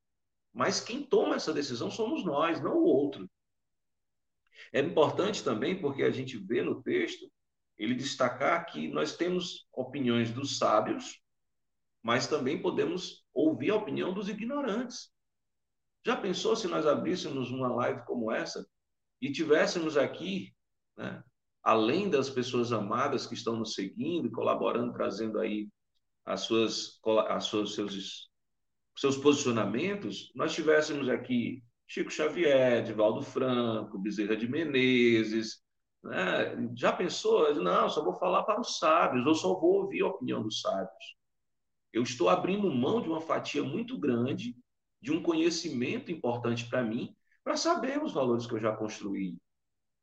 Mas quem toma essa decisão somos nós, não o outro. É importante também porque a gente vê no texto ele destacar que nós temos opiniões dos sábios, mas também podemos ouvir a opinião dos ignorantes. Já pensou se nós abríssemos uma live como essa e tivéssemos aqui, né, além das pessoas amadas que estão nos seguindo colaborando, trazendo aí as suas, as suas seus, seus posicionamentos, nós tivéssemos aqui Chico Xavier, Divaldo Franco, Bezerra de Menezes, né? Já pensou? Não, só vou falar para os sábios, ou só vou ouvir a opinião dos sábios. Eu estou abrindo mão de uma fatia muito grande, de um conhecimento importante para mim, para saber os valores que eu já construí,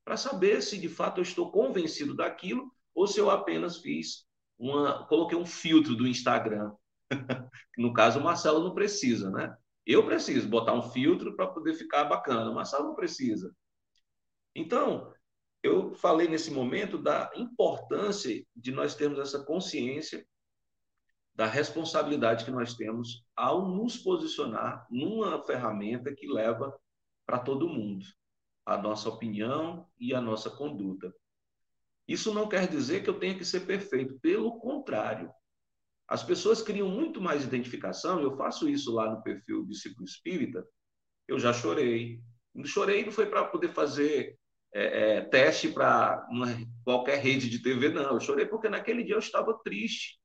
para saber se de fato eu estou convencido daquilo ou se eu apenas fiz uma, coloquei um filtro do Instagram. no caso, o Marcelo não precisa, né? Eu preciso botar um filtro para poder ficar bacana. O Marcelo não precisa. Então, eu falei nesse momento da importância de nós termos essa consciência da responsabilidade que nós temos ao nos posicionar numa ferramenta que leva para todo mundo a nossa opinião e a nossa conduta. Isso não quer dizer que eu tenha que ser perfeito, pelo contrário. As pessoas criam muito mais identificação, eu faço isso lá no perfil Discípulo Espírita. Eu já chorei. Chorei não foi para poder fazer é, é, teste para qualquer rede de TV, não. Eu chorei porque naquele dia eu estava triste.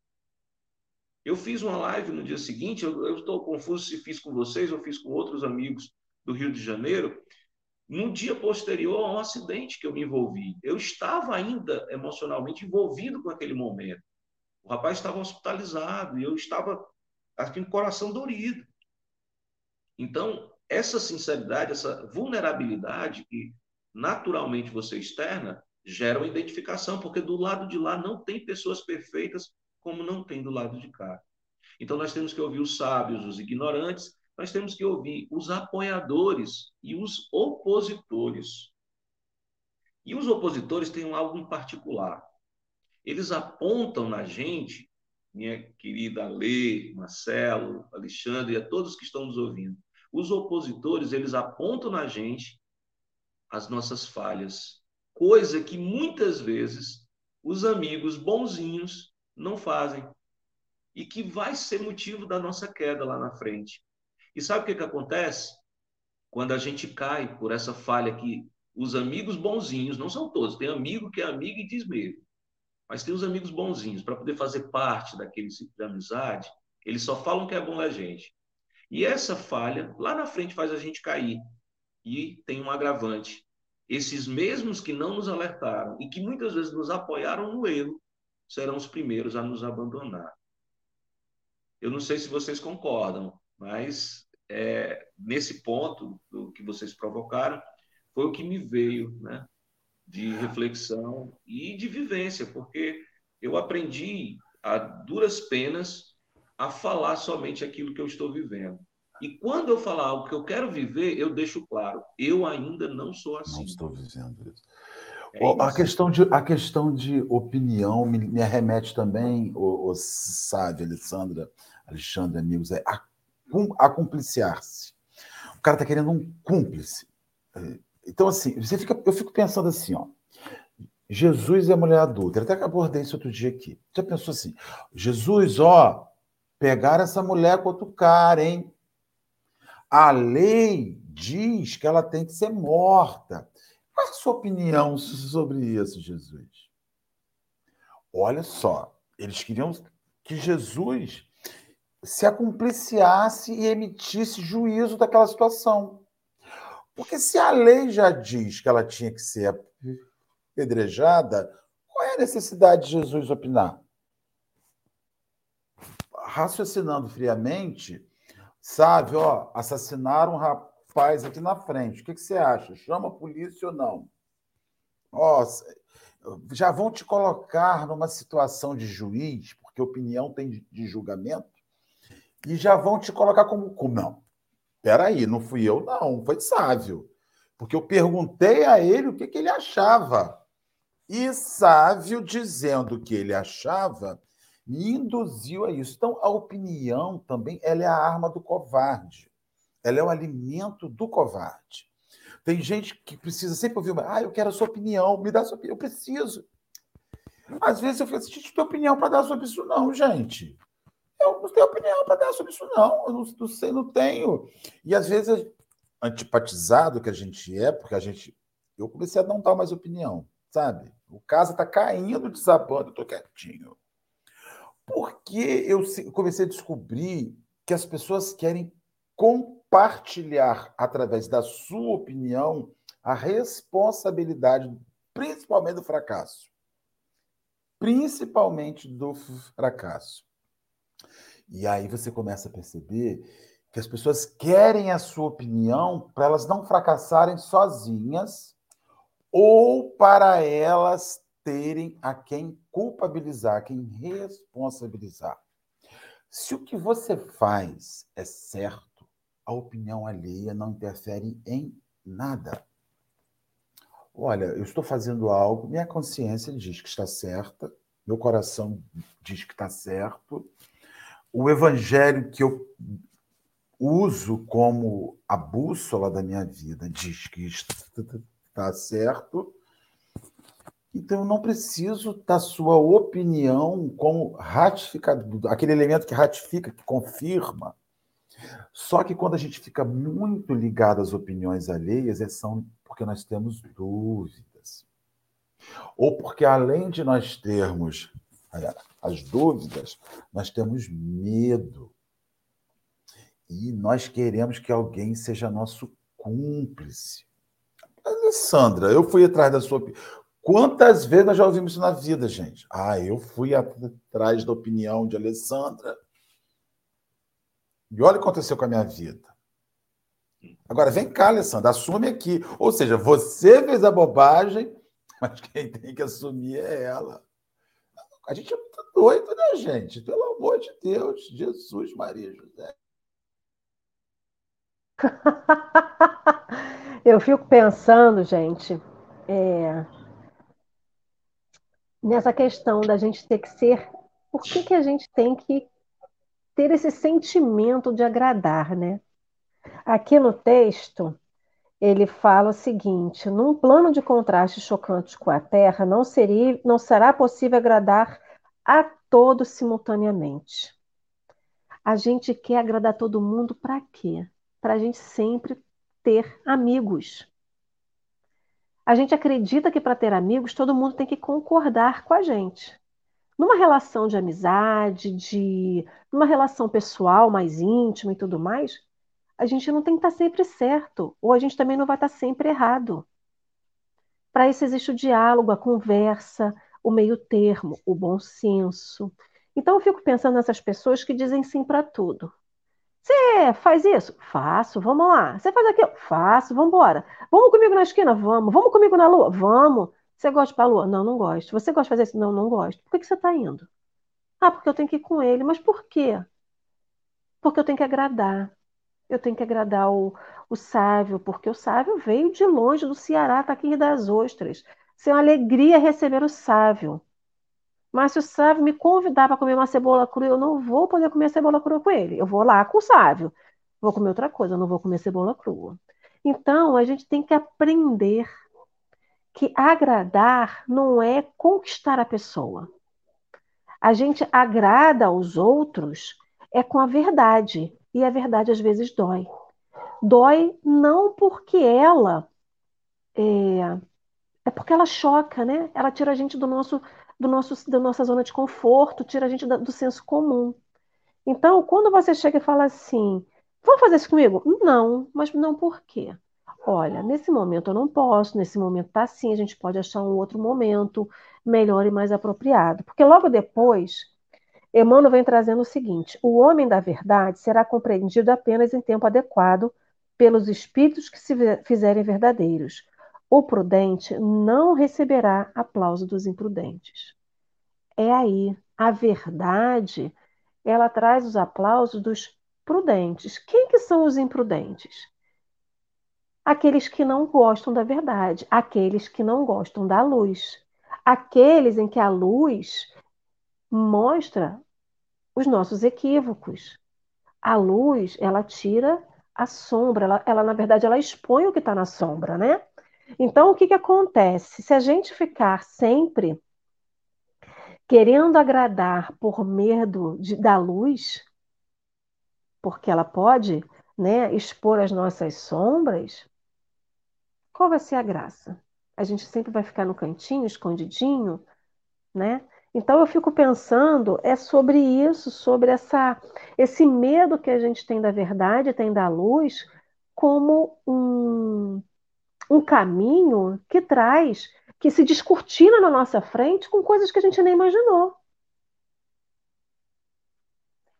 Eu fiz uma live no dia seguinte, eu estou confuso se fiz com vocês ou fiz com outros amigos do Rio de Janeiro. No dia posterior a um acidente que eu me envolvi, eu estava ainda emocionalmente envolvido com aquele momento. O rapaz estava hospitalizado e eu estava aqui com o coração dorido. Então, essa sinceridade, essa vulnerabilidade que naturalmente você externa, gera uma identificação, porque do lado de lá não tem pessoas perfeitas como não tem do lado de cá. Então nós temos que ouvir os sábios, os ignorantes, nós temos que ouvir os apoiadores e os opositores. E os opositores têm algo em particular. Eles apontam na gente, minha querida Lê, Marcelo, Alexandre e a todos que estão nos ouvindo. Os opositores, eles apontam na gente as nossas falhas, coisa que muitas vezes os amigos bonzinhos não fazem e que vai ser motivo da nossa queda lá na frente. E sabe o que, que acontece? Quando a gente cai por essa falha que os amigos bonzinhos, não são todos, tem amigo que é amigo e diz mesmo, mas tem os amigos bonzinhos, para poder fazer parte daquele ciclo de amizade, eles só falam que é bom a gente. E essa falha, lá na frente, faz a gente cair. E tem um agravante. Esses mesmos que não nos alertaram e que muitas vezes nos apoiaram no erro, serão os primeiros a nos abandonar. Eu não sei se vocês concordam, mas é, nesse ponto do que vocês provocaram, foi o que me veio né, de reflexão e de vivência, porque eu aprendi a duras penas a falar somente aquilo que eu estou vivendo. E quando eu falar algo que eu quero viver, eu deixo claro, eu ainda não sou assim. Não estou vivendo isso. É isso. A, questão de, a questão de opinião me, me arremete também, o, o sabe, Alessandra, Alexandre, amigos, é a, a cumpliciar-se. O cara está querendo um cúmplice. É, então, assim, você fica, eu fico pensando assim, ó. Jesus é mulher adulta. Até abordei isso outro dia aqui. Já pensou assim? Jesus, ó, pegar essa mulher com outro cara, hein? A lei diz que ela tem que ser morta. Qual é a sua opinião sobre isso, Jesus? Olha só, eles queriam que Jesus se acompliciasse e emitisse juízo daquela situação. Porque se a lei já diz que ela tinha que ser apedrejada, qual é a necessidade de Jesus opinar? Raciocinando friamente, sabe, ó, assassinaram um rapaz aqui na frente. O que, que você acha? Chama a polícia ou não? Ó, já vão te colocar numa situação de juiz, porque opinião tem de julgamento, e já vão te colocar como. como não. Peraí, não fui eu, não, foi Sávio. Porque eu perguntei a ele o que, que ele achava. E Sávio, dizendo o que ele achava, me induziu a isso. Então, a opinião também ela é a arma do covarde. Ela é o alimento do covarde. Tem gente que precisa sempre ouvir, ah, eu quero a sua opinião, me dá a sua opinião, eu preciso. Às vezes eu fico assim, tem opinião para dar sobre isso, não, gente. Eu não tenho opinião para dar sobre isso, não. Eu não, não sei, não tenho. E às vezes, antipatizado que a gente é, porque a gente. Eu comecei a não dar mais opinião, sabe? O caso está caindo, desabando, eu estou quietinho. Porque eu comecei a descobrir que as pessoas querem compartilhar, através da sua opinião, a responsabilidade, principalmente do fracasso. Principalmente do fracasso. E aí você começa a perceber que as pessoas querem a sua opinião para elas não fracassarem sozinhas ou para elas terem a quem culpabilizar, quem responsabilizar. Se o que você faz é certo, a opinião alheia não interfere em nada. Olha, eu estou fazendo algo, minha consciência diz que está certa, meu coração diz que está certo, o evangelho que eu uso como a bússola da minha vida diz que está certo, então, eu não preciso da sua opinião como ratificador, aquele elemento que ratifica, que confirma. Só que quando a gente fica muito ligado às opiniões alheias, é são porque nós temos dúvidas. Ou porque, além de nós termos as dúvidas, nós temos medo. E nós queremos que alguém seja nosso cúmplice. Alessandra, eu fui atrás da sua. Quantas vezes nós já ouvimos isso na vida, gente? Ah, eu fui atrás da opinião de Alessandra. E olha o que aconteceu com a minha vida. Agora, vem cá, Alessandra, assume aqui. Ou seja, você fez a bobagem, mas quem tem que assumir é ela. A gente é muito doido, né, gente? Pelo amor de Deus, Jesus, Maria José. Eu fico pensando, gente, é, nessa questão da gente ter que ser. Por que, que a gente tem que ter esse sentimento de agradar, né? Aqui no texto, ele fala o seguinte: num plano de contraste chocante com a Terra, não, seria, não será possível agradar a todos simultaneamente. A gente quer agradar todo mundo para quê? Para a gente sempre ter amigos. A gente acredita que para ter amigos todo mundo tem que concordar com a gente. Numa relação de amizade, de numa relação pessoal mais íntima e tudo mais, a gente não tem que estar tá sempre certo, ou a gente também não vai estar tá sempre errado. Para isso existe o diálogo, a conversa, o meio termo, o bom senso. Então eu fico pensando nessas pessoas que dizem sim para tudo. Você faz isso? Faço, vamos lá. Você faz aquilo? Faço, vamos embora. Vamos comigo na esquina? Vamos. Vamos comigo na lua? Vamos. Você gosta para a lua? Não, não gosto. Você gosta de fazer isso? Não, não gosto. Por que, que você está indo? Ah, porque eu tenho que ir com ele. Mas por quê? Porque eu tenho que agradar. Eu tenho que agradar o, o Sávio, porque o Sávio veio de longe do Ceará, está aqui das Ostras. Isso é uma alegria receber o Sávio. Mas se o Sávio me convidar para comer uma cebola crua, eu não vou poder comer cebola crua com ele. Eu vou lá com o Sávio. Vou comer outra coisa, eu não vou comer cebola crua. Então, a gente tem que aprender que agradar não é conquistar a pessoa. A gente agrada aos outros é com a verdade. E a verdade às vezes dói. Dói não porque ela é, é porque ela choca, né? Ela tira a gente do nosso, do nosso, da nossa zona de conforto, tira a gente do senso comum. Então, quando você chega e fala assim, vamos fazer isso comigo? Não, mas não por quê? Olha, nesse momento eu não posso, nesse momento tá assim, a gente pode achar um outro momento melhor e mais apropriado. Porque logo depois, Emmanuel vem trazendo o seguinte: o homem da verdade será compreendido apenas em tempo adequado pelos espíritos que se fizerem verdadeiros. O prudente não receberá aplauso dos imprudentes. É aí, a verdade, ela traz os aplausos dos prudentes. Quem que são os imprudentes? Aqueles que não gostam da verdade, aqueles que não gostam da luz, aqueles em que a luz mostra os nossos equívocos. A luz, ela tira a sombra, ela, ela na verdade, ela expõe o que está na sombra, né? Então, o que, que acontece? Se a gente ficar sempre querendo agradar por medo de, da luz, porque ela pode né, expor as nossas sombras, qual vai ser a graça? A gente sempre vai ficar no cantinho, escondidinho, né? Então eu fico pensando é sobre isso, sobre essa, esse medo que a gente tem da verdade, tem da luz, como um, um caminho que traz, que se descortina na nossa frente com coisas que a gente nem imaginou.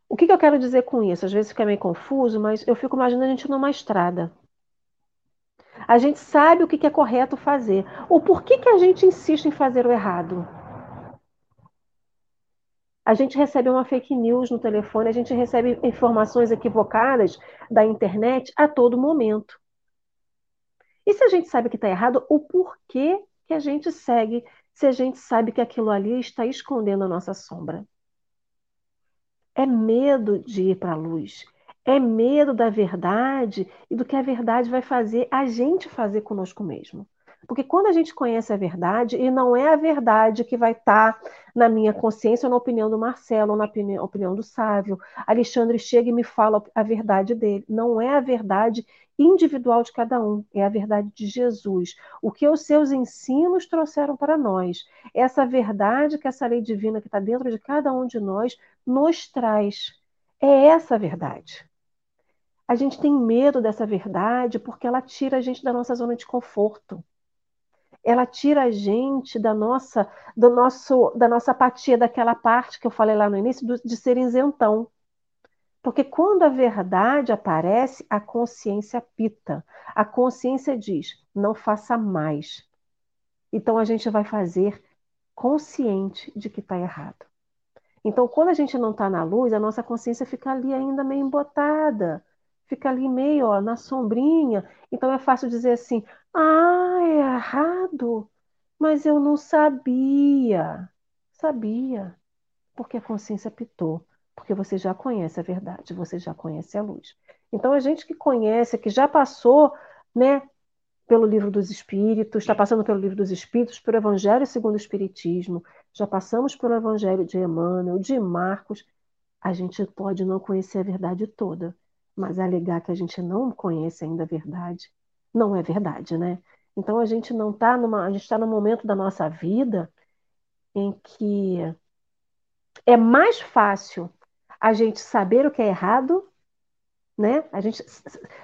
O que, que eu quero dizer com isso? Às vezes fica meio confuso, mas eu fico imaginando a gente numa estrada. A gente sabe o que, que é correto fazer. O porquê que a gente insiste em fazer o errado? A gente recebe uma fake news no telefone, a gente recebe informações equivocadas da internet a todo momento. E se a gente sabe que está errado, o porquê que a gente segue se a gente sabe que aquilo ali está escondendo a nossa sombra? É medo de ir para a luz, é medo da verdade e do que a verdade vai fazer a gente fazer conosco mesmo. Porque quando a gente conhece a verdade, e não é a verdade que vai estar tá na minha consciência ou na opinião do Marcelo, ou na opinião, do Sávio, Alexandre chega e me fala a verdade dele. Não é a verdade individual de cada um, é a verdade de Jesus. O que os seus ensinos trouxeram para nós. Essa verdade que essa lei divina que está dentro de cada um de nós nos traz. É essa a verdade. A gente tem medo dessa verdade porque ela tira a gente da nossa zona de conforto ela tira a gente da nossa, do nosso, da nossa apatia, daquela parte que eu falei lá no início, do, de ser isentão. Porque quando a verdade aparece, a consciência pita. A consciência diz: não faça mais. Então a gente vai fazer consciente de que está errado. Então, quando a gente não está na luz, a nossa consciência fica ali ainda meio embotada fica ali meio ó, na sombrinha. Então é fácil dizer assim: ah, é errado, mas eu não sabia. Sabia, porque a consciência pitou, porque você já conhece a verdade, você já conhece a luz. Então a gente que conhece, que já passou, né, pelo livro dos Espíritos, está passando pelo livro dos Espíritos, pelo Evangelho segundo o Espiritismo, já passamos pelo Evangelho de Emmanuel, de Marcos, a gente pode não conhecer a verdade toda, mas alegar que a gente não conhece ainda a verdade, não é verdade, né? Então a gente não está numa, a gente está num momento da nossa vida em que é mais fácil a gente saber o que é errado, né? A gente,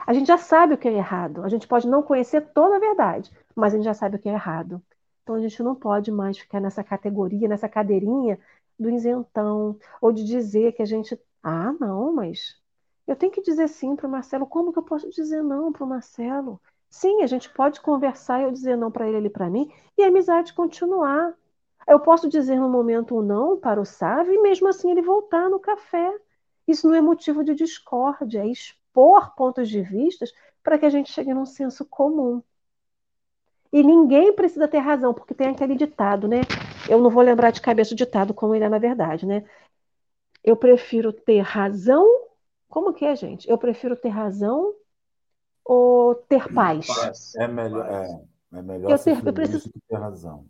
a gente já sabe o que é errado. A gente pode não conhecer toda a verdade, mas a gente já sabe o que é errado. Então a gente não pode mais ficar nessa categoria, nessa cadeirinha do isentão, ou de dizer que a gente, ah, não, mas eu tenho que dizer sim para o Marcelo. Como que eu posso dizer não para o Marcelo? Sim, a gente pode conversar e eu dizer não para ele, ele para mim, e a amizade continuar. Eu posso dizer no momento um não para o Sávio e mesmo assim ele voltar no café. Isso não é motivo de discórdia, é expor pontos de vista para que a gente chegue num senso comum. E ninguém precisa ter razão, porque tem aquele ditado, né? Eu não vou lembrar de cabeça o ditado como ele é na verdade, né? Eu prefiro ter razão como que é, gente? Eu prefiro ter razão ou ter paz? É melhor, é, é melhor eu ter, eu preciso... ter razão.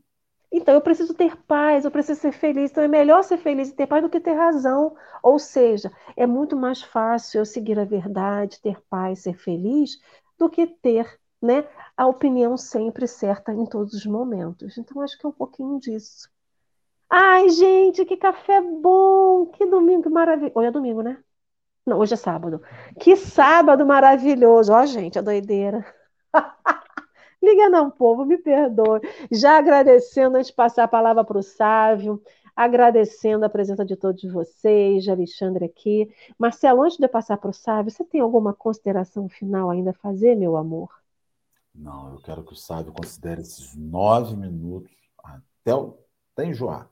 Então eu preciso ter paz, eu preciso ser feliz. Então é melhor ser feliz e ter paz do que ter razão. Ou seja, é muito mais fácil eu seguir a verdade, ter paz, ser feliz, do que ter né, a opinião sempre certa em todos os momentos. Então acho que é um pouquinho disso. Ai, gente, que café bom! Que domingo maravilhoso. Hoje é domingo, né? Não, hoje é sábado. Que sábado maravilhoso. Ó, gente, a doideira. Liga não, povo, me perdoe. Já agradecendo, antes de passar a palavra para o Sávio, agradecendo a presença de todos vocês, de Alexandre aqui. Marcelo, antes de eu passar para o Sávio, você tem alguma consideração final ainda a fazer, meu amor? Não, eu quero que o Sávio considere esses nove minutos até, até enjoar.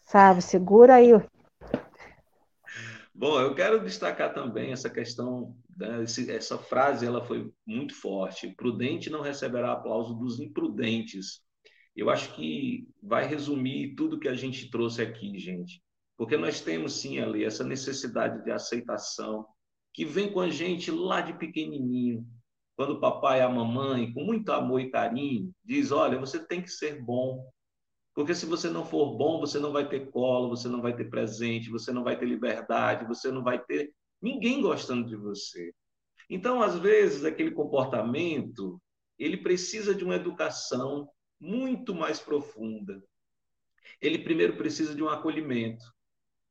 Sávio, segura aí Bom, eu quero destacar também essa questão, né, essa frase ela foi muito forte. Prudente não receberá aplauso dos imprudentes. Eu acho que vai resumir tudo que a gente trouxe aqui, gente. Porque nós temos sim ali essa necessidade de aceitação que vem com a gente lá de pequenininho. Quando o papai e a mamãe, com muito amor e carinho, diz: "Olha, você tem que ser bom, porque se você não for bom, você não vai ter colo, você não vai ter presente, você não vai ter liberdade, você não vai ter ninguém gostando de você. Então, às vezes, aquele comportamento, ele precisa de uma educação muito mais profunda. Ele primeiro precisa de um acolhimento,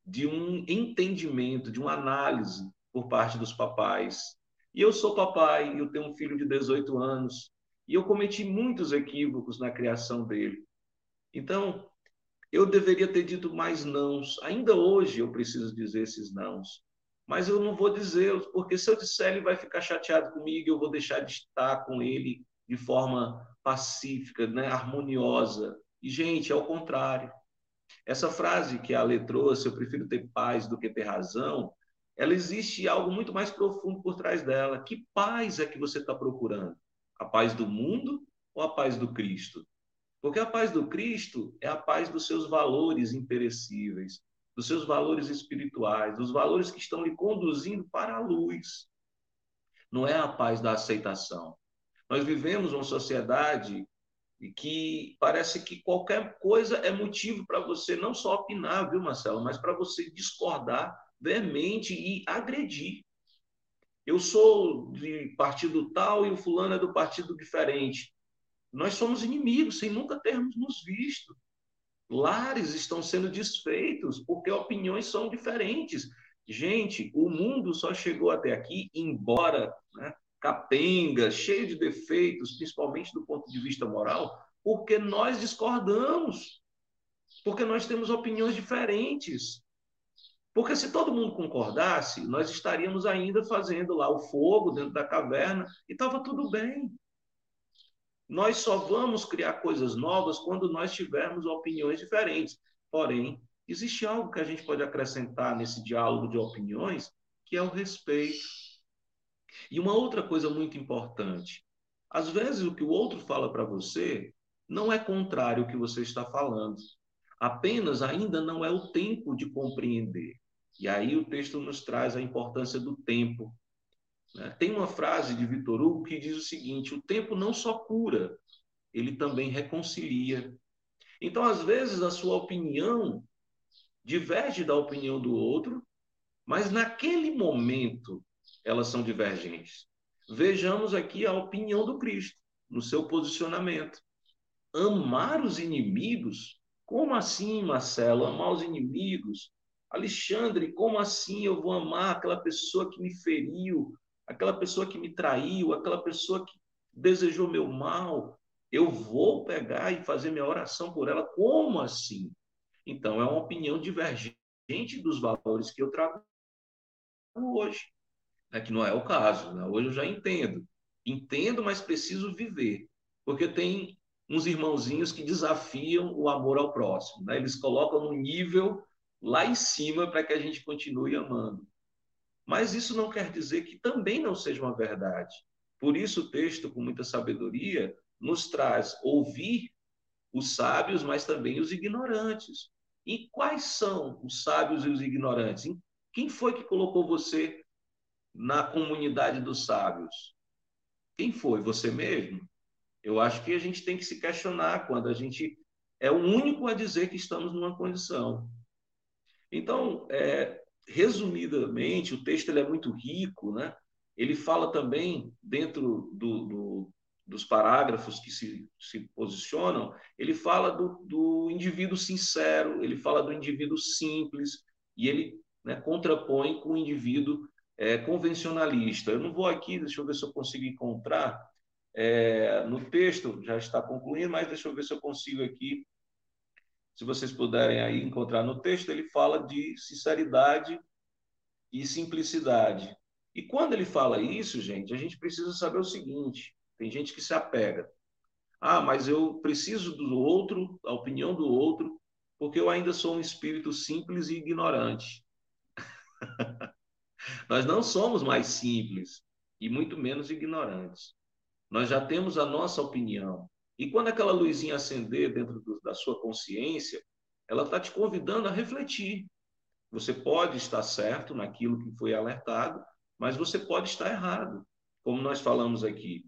de um entendimento, de uma análise por parte dos papais. E eu sou papai, eu tenho um filho de 18 anos, e eu cometi muitos equívocos na criação dele. Então, eu deveria ter dito mais nãos. Ainda hoje eu preciso dizer esses nãos. Mas eu não vou dizê-los, porque se eu disser, ele vai ficar chateado comigo, eu vou deixar de estar com ele de forma pacífica, né, harmoniosa. E, gente, é o contrário. Essa frase que a Ale trouxe, eu prefiro ter paz do que ter razão, ela existe algo muito mais profundo por trás dela. Que paz é que você está procurando? A paz do mundo ou a paz do Cristo? Porque a paz do Cristo é a paz dos seus valores imperecíveis, dos seus valores espirituais, dos valores que estão lhe conduzindo para a luz. Não é a paz da aceitação. Nós vivemos uma sociedade que parece que qualquer coisa é motivo para você não só opinar, viu, Marcelo, mas para você discordar veemente e agredir. Eu sou de partido tal e o fulano é do partido diferente. Nós somos inimigos sem nunca termos nos visto. Lares estão sendo desfeitos porque opiniões são diferentes. Gente, o mundo só chegou até aqui, embora né, capenga, cheio de defeitos, principalmente do ponto de vista moral, porque nós discordamos, porque nós temos opiniões diferentes. Porque se todo mundo concordasse, nós estaríamos ainda fazendo lá o fogo dentro da caverna e estava tudo bem. Nós só vamos criar coisas novas quando nós tivermos opiniões diferentes. Porém, existe algo que a gente pode acrescentar nesse diálogo de opiniões, que é o respeito. E uma outra coisa muito importante: às vezes o que o outro fala para você não é contrário ao que você está falando, apenas ainda não é o tempo de compreender. E aí o texto nos traz a importância do tempo. Né? Tem uma frase de Vitor Hugo que diz o seguinte: o tempo não só cura, ele também reconcilia. Então, às vezes, a sua opinião diverge da opinião do outro, mas naquele momento elas são divergentes. Vejamos aqui a opinião do Cristo, no seu posicionamento. Amar os inimigos? Como assim, Marcelo? Amar os inimigos? Alexandre, como assim eu vou amar aquela pessoa que me feriu, aquela pessoa que me traiu, aquela pessoa que desejou meu mal, eu vou pegar e fazer minha oração por ela. Como assim? Então, é uma opinião divergente dos valores que eu trago hoje, né? que não é o caso. Né? Hoje eu já entendo. Entendo, mas preciso viver. Porque tem uns irmãozinhos que desafiam o amor ao próximo. Né? Eles colocam no nível lá em cima para que a gente continue amando. Mas isso não quer dizer que também não seja uma verdade. Por isso, o texto, com muita sabedoria, nos traz ouvir os sábios, mas também os ignorantes. E quais são os sábios e os ignorantes? Quem foi que colocou você na comunidade dos sábios? Quem foi? Você mesmo? Eu acho que a gente tem que se questionar quando a gente é o único a dizer que estamos numa condição. Então, é, resumidamente, o texto ele é muito rico, né? Ele fala também, dentro do, do, dos parágrafos que se, se posicionam, ele fala do, do indivíduo sincero, ele fala do indivíduo simples, e ele né, contrapõe com o indivíduo é, convencionalista. Eu não vou aqui, deixa eu ver se eu consigo encontrar é, no texto, já está concluindo, mas deixa eu ver se eu consigo aqui. Se vocês puderem aí encontrar no texto, ele fala de sinceridade e simplicidade. E quando ele fala isso, gente, a gente precisa saber o seguinte: tem gente que se apega. Ah, mas eu preciso do outro, a opinião do outro, porque eu ainda sou um espírito simples e ignorante. Nós não somos mais simples e muito menos ignorantes. Nós já temos a nossa opinião. E quando aquela luzinha acender dentro do, da sua consciência, ela está te convidando a refletir. Você pode estar certo naquilo que foi alertado, mas você pode estar errado, como nós falamos aqui.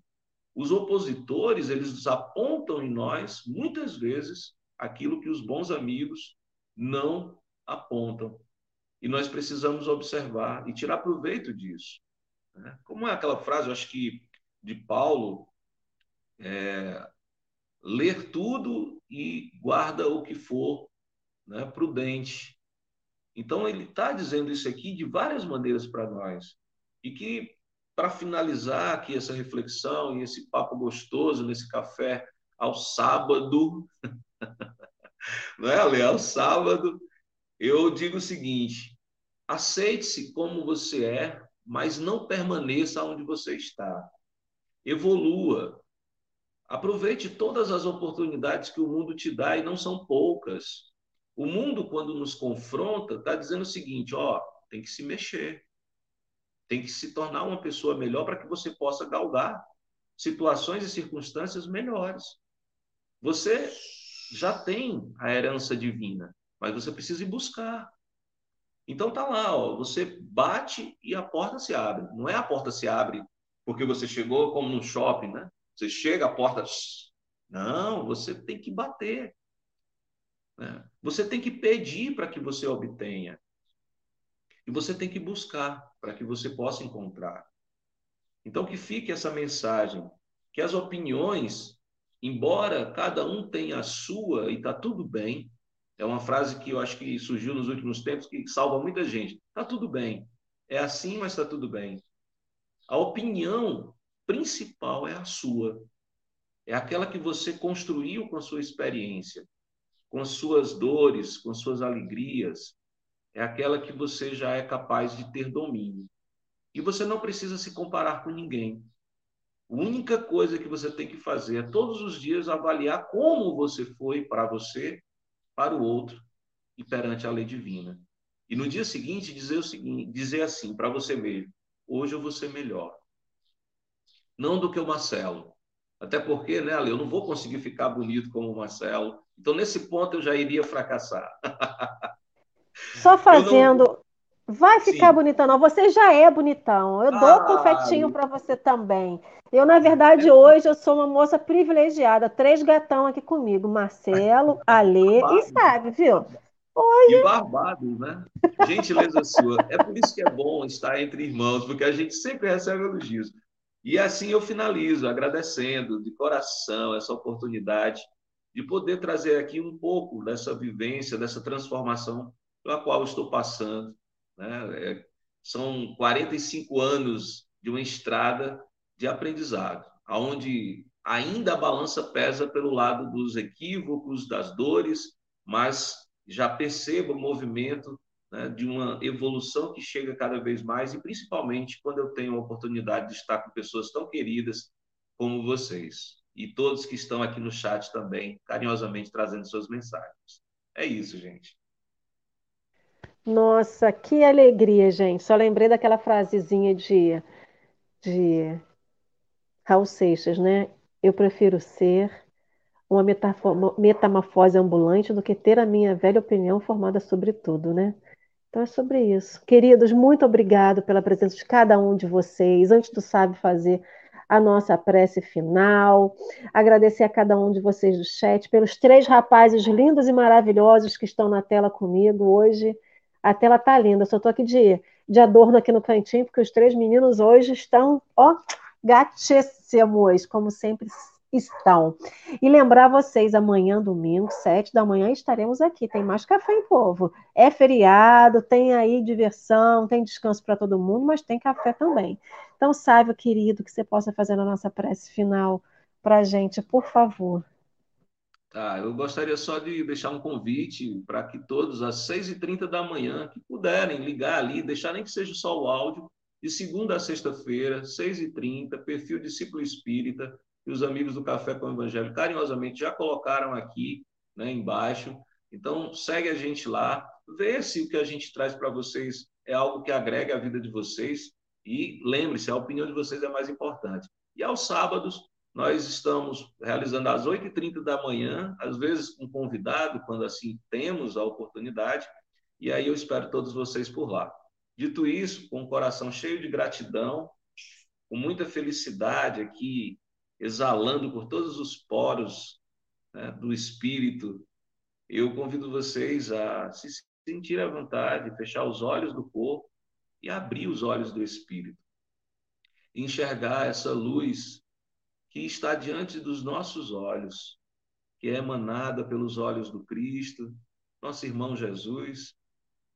Os opositores, eles apontam em nós, muitas vezes, aquilo que os bons amigos não apontam. E nós precisamos observar e tirar proveito disso. Né? Como é aquela frase, eu acho que de Paulo, é, ler tudo e guarda o que for né, prudente. Então, ele está dizendo isso aqui de várias maneiras para nós. E que, para finalizar aqui essa reflexão e esse papo gostoso nesse café ao sábado, não é, Ale? Ao sábado, eu digo o seguinte: aceite-se como você é, mas não permaneça onde você está. Evolua. Aproveite todas as oportunidades que o mundo te dá e não são poucas. O mundo, quando nos confronta, está dizendo o seguinte: ó, tem que se mexer, tem que se tornar uma pessoa melhor para que você possa galgar situações e circunstâncias melhores. Você já tem a herança divina, mas você precisa ir buscar. Então tá lá, ó, você bate e a porta se abre. Não é a porta se abre porque você chegou como no shopping, né? Você chega, a porta. Não, você tem que bater. Né? Você tem que pedir para que você obtenha. E você tem que buscar para que você possa encontrar. Então, que fique essa mensagem: que as opiniões, embora cada um tenha a sua e está tudo bem, é uma frase que eu acho que surgiu nos últimos tempos que salva muita gente. Está tudo bem. É assim, mas está tudo bem. A opinião principal é a sua. É aquela que você construiu com a sua experiência, com as suas dores, com as suas alegrias. É aquela que você já é capaz de ter domínio. E você não precisa se comparar com ninguém. A única coisa que você tem que fazer é todos os dias avaliar como você foi para você para o outro e perante a lei divina. E no dia seguinte dizer o seguinte, dizer assim para você mesmo: hoje eu vou ser melhor. Não do que o Marcelo. Até porque, né, Ale, eu não vou conseguir ficar bonito como o Marcelo. Então, nesse ponto, eu já iria fracassar. Só fazendo. Não... Vai ficar Sim. bonitão, não. Você já é bonitão. Eu dou ah, confetinho para você também. Eu, na verdade, é. hoje eu sou uma moça privilegiada. Três gatão aqui comigo: Marcelo, Alê e sabe, viu? Oi. Que barbado, né? Gentileza sua. É por isso que é bom estar entre irmãos, porque a gente sempre recebe elogios. E assim eu finalizo, agradecendo de coração essa oportunidade de poder trazer aqui um pouco dessa vivência, dessa transformação pela qual estou passando. Né? É, são 45 anos de uma estrada de aprendizado, aonde ainda a balança pesa pelo lado dos equívocos, das dores, mas já percebo o movimento né, de uma evolução que chega cada vez mais e principalmente quando eu tenho a oportunidade de estar com pessoas tão queridas como vocês e todos que estão aqui no chat também carinhosamente trazendo suas mensagens. É isso, gente. Nossa, que alegria, gente. Só lembrei daquela frasezinha de, de Raul Seixas, né? Eu prefiro ser uma metamorfose ambulante do que ter a minha velha opinião formada sobre tudo, né? Então é sobre isso. Queridos, muito obrigado pela presença de cada um de vocês. Antes do Sabe Fazer, a nossa prece final, agradecer a cada um de vocês do chat, pelos três rapazes lindos e maravilhosos que estão na tela comigo hoje. A tela tá linda, só estou aqui de, de adorno aqui no cantinho, porque os três meninos hoje estão, ó, gatíssimos, como sempre estão. E lembrar vocês, amanhã, domingo, sete da manhã, estaremos aqui. Tem mais café em povo. É feriado, tem aí diversão, tem descanso para todo mundo, mas tem café também. Então, saiba, querido, que você possa fazer a nossa prece final para a gente, por favor. Tá, eu gostaria só de deixar um convite para que todos, às 6h30 da manhã, que puderem ligar ali, deixar nem que seja só o áudio, de segunda a sexta-feira, 6h30, perfil Discípulo Espírita, e os amigos do Café com o Evangelho carinhosamente já colocaram aqui né, embaixo. Então, segue a gente lá, vê se o que a gente traz para vocês é algo que agrega a vida de vocês. E lembre-se, a opinião de vocês é mais importante. E aos sábados, nós estamos realizando às 8h30 da manhã, às vezes com convidado, quando assim temos a oportunidade. E aí eu espero todos vocês por lá. Dito isso, com o coração cheio de gratidão, com muita felicidade aqui exalando por todos os poros né, do espírito, eu convido vocês a se sentir à vontade, fechar os olhos do corpo e abrir os olhos do espírito. Enxergar essa luz que está diante dos nossos olhos, que é emanada pelos olhos do Cristo, nosso irmão Jesus,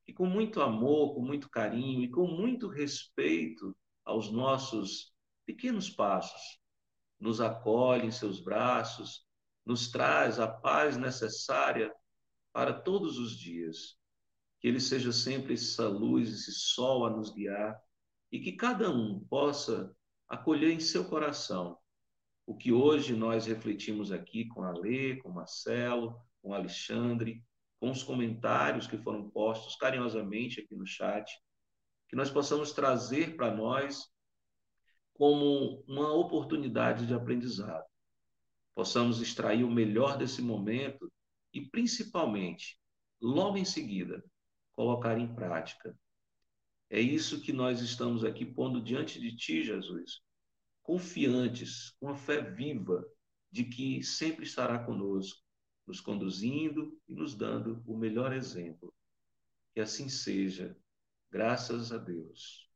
que com muito amor, com muito carinho e com muito respeito aos nossos pequenos passos, nos acolhe em seus braços, nos traz a paz necessária para todos os dias. Que Ele seja sempre essa luz, esse sol a nos guiar e que cada um possa acolher em seu coração o que hoje nós refletimos aqui com a Lê, com Marcelo, com Alexandre, com os comentários que foram postos carinhosamente aqui no chat, que nós possamos trazer para nós como uma oportunidade de aprendizado. Possamos extrair o melhor desse momento e, principalmente, logo em seguida, colocar em prática. É isso que nós estamos aqui pondo diante de Ti, Jesus, confiantes, com a fé viva de que sempre estará conosco, nos conduzindo e nos dando o melhor exemplo. Que assim seja, graças a Deus.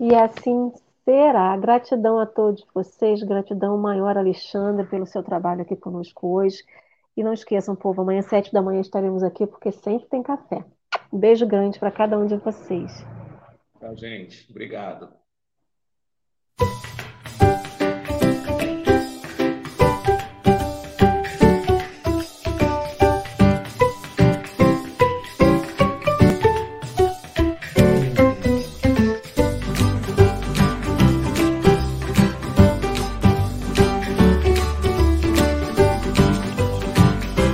E assim será. Gratidão a todos vocês, gratidão maior, Alexandre, pelo seu trabalho aqui conosco hoje. E não esqueçam, povo, amanhã, sete da manhã, estaremos aqui, porque sempre tem café. Um beijo grande para cada um de vocês. Tchau, gente. Obrigado.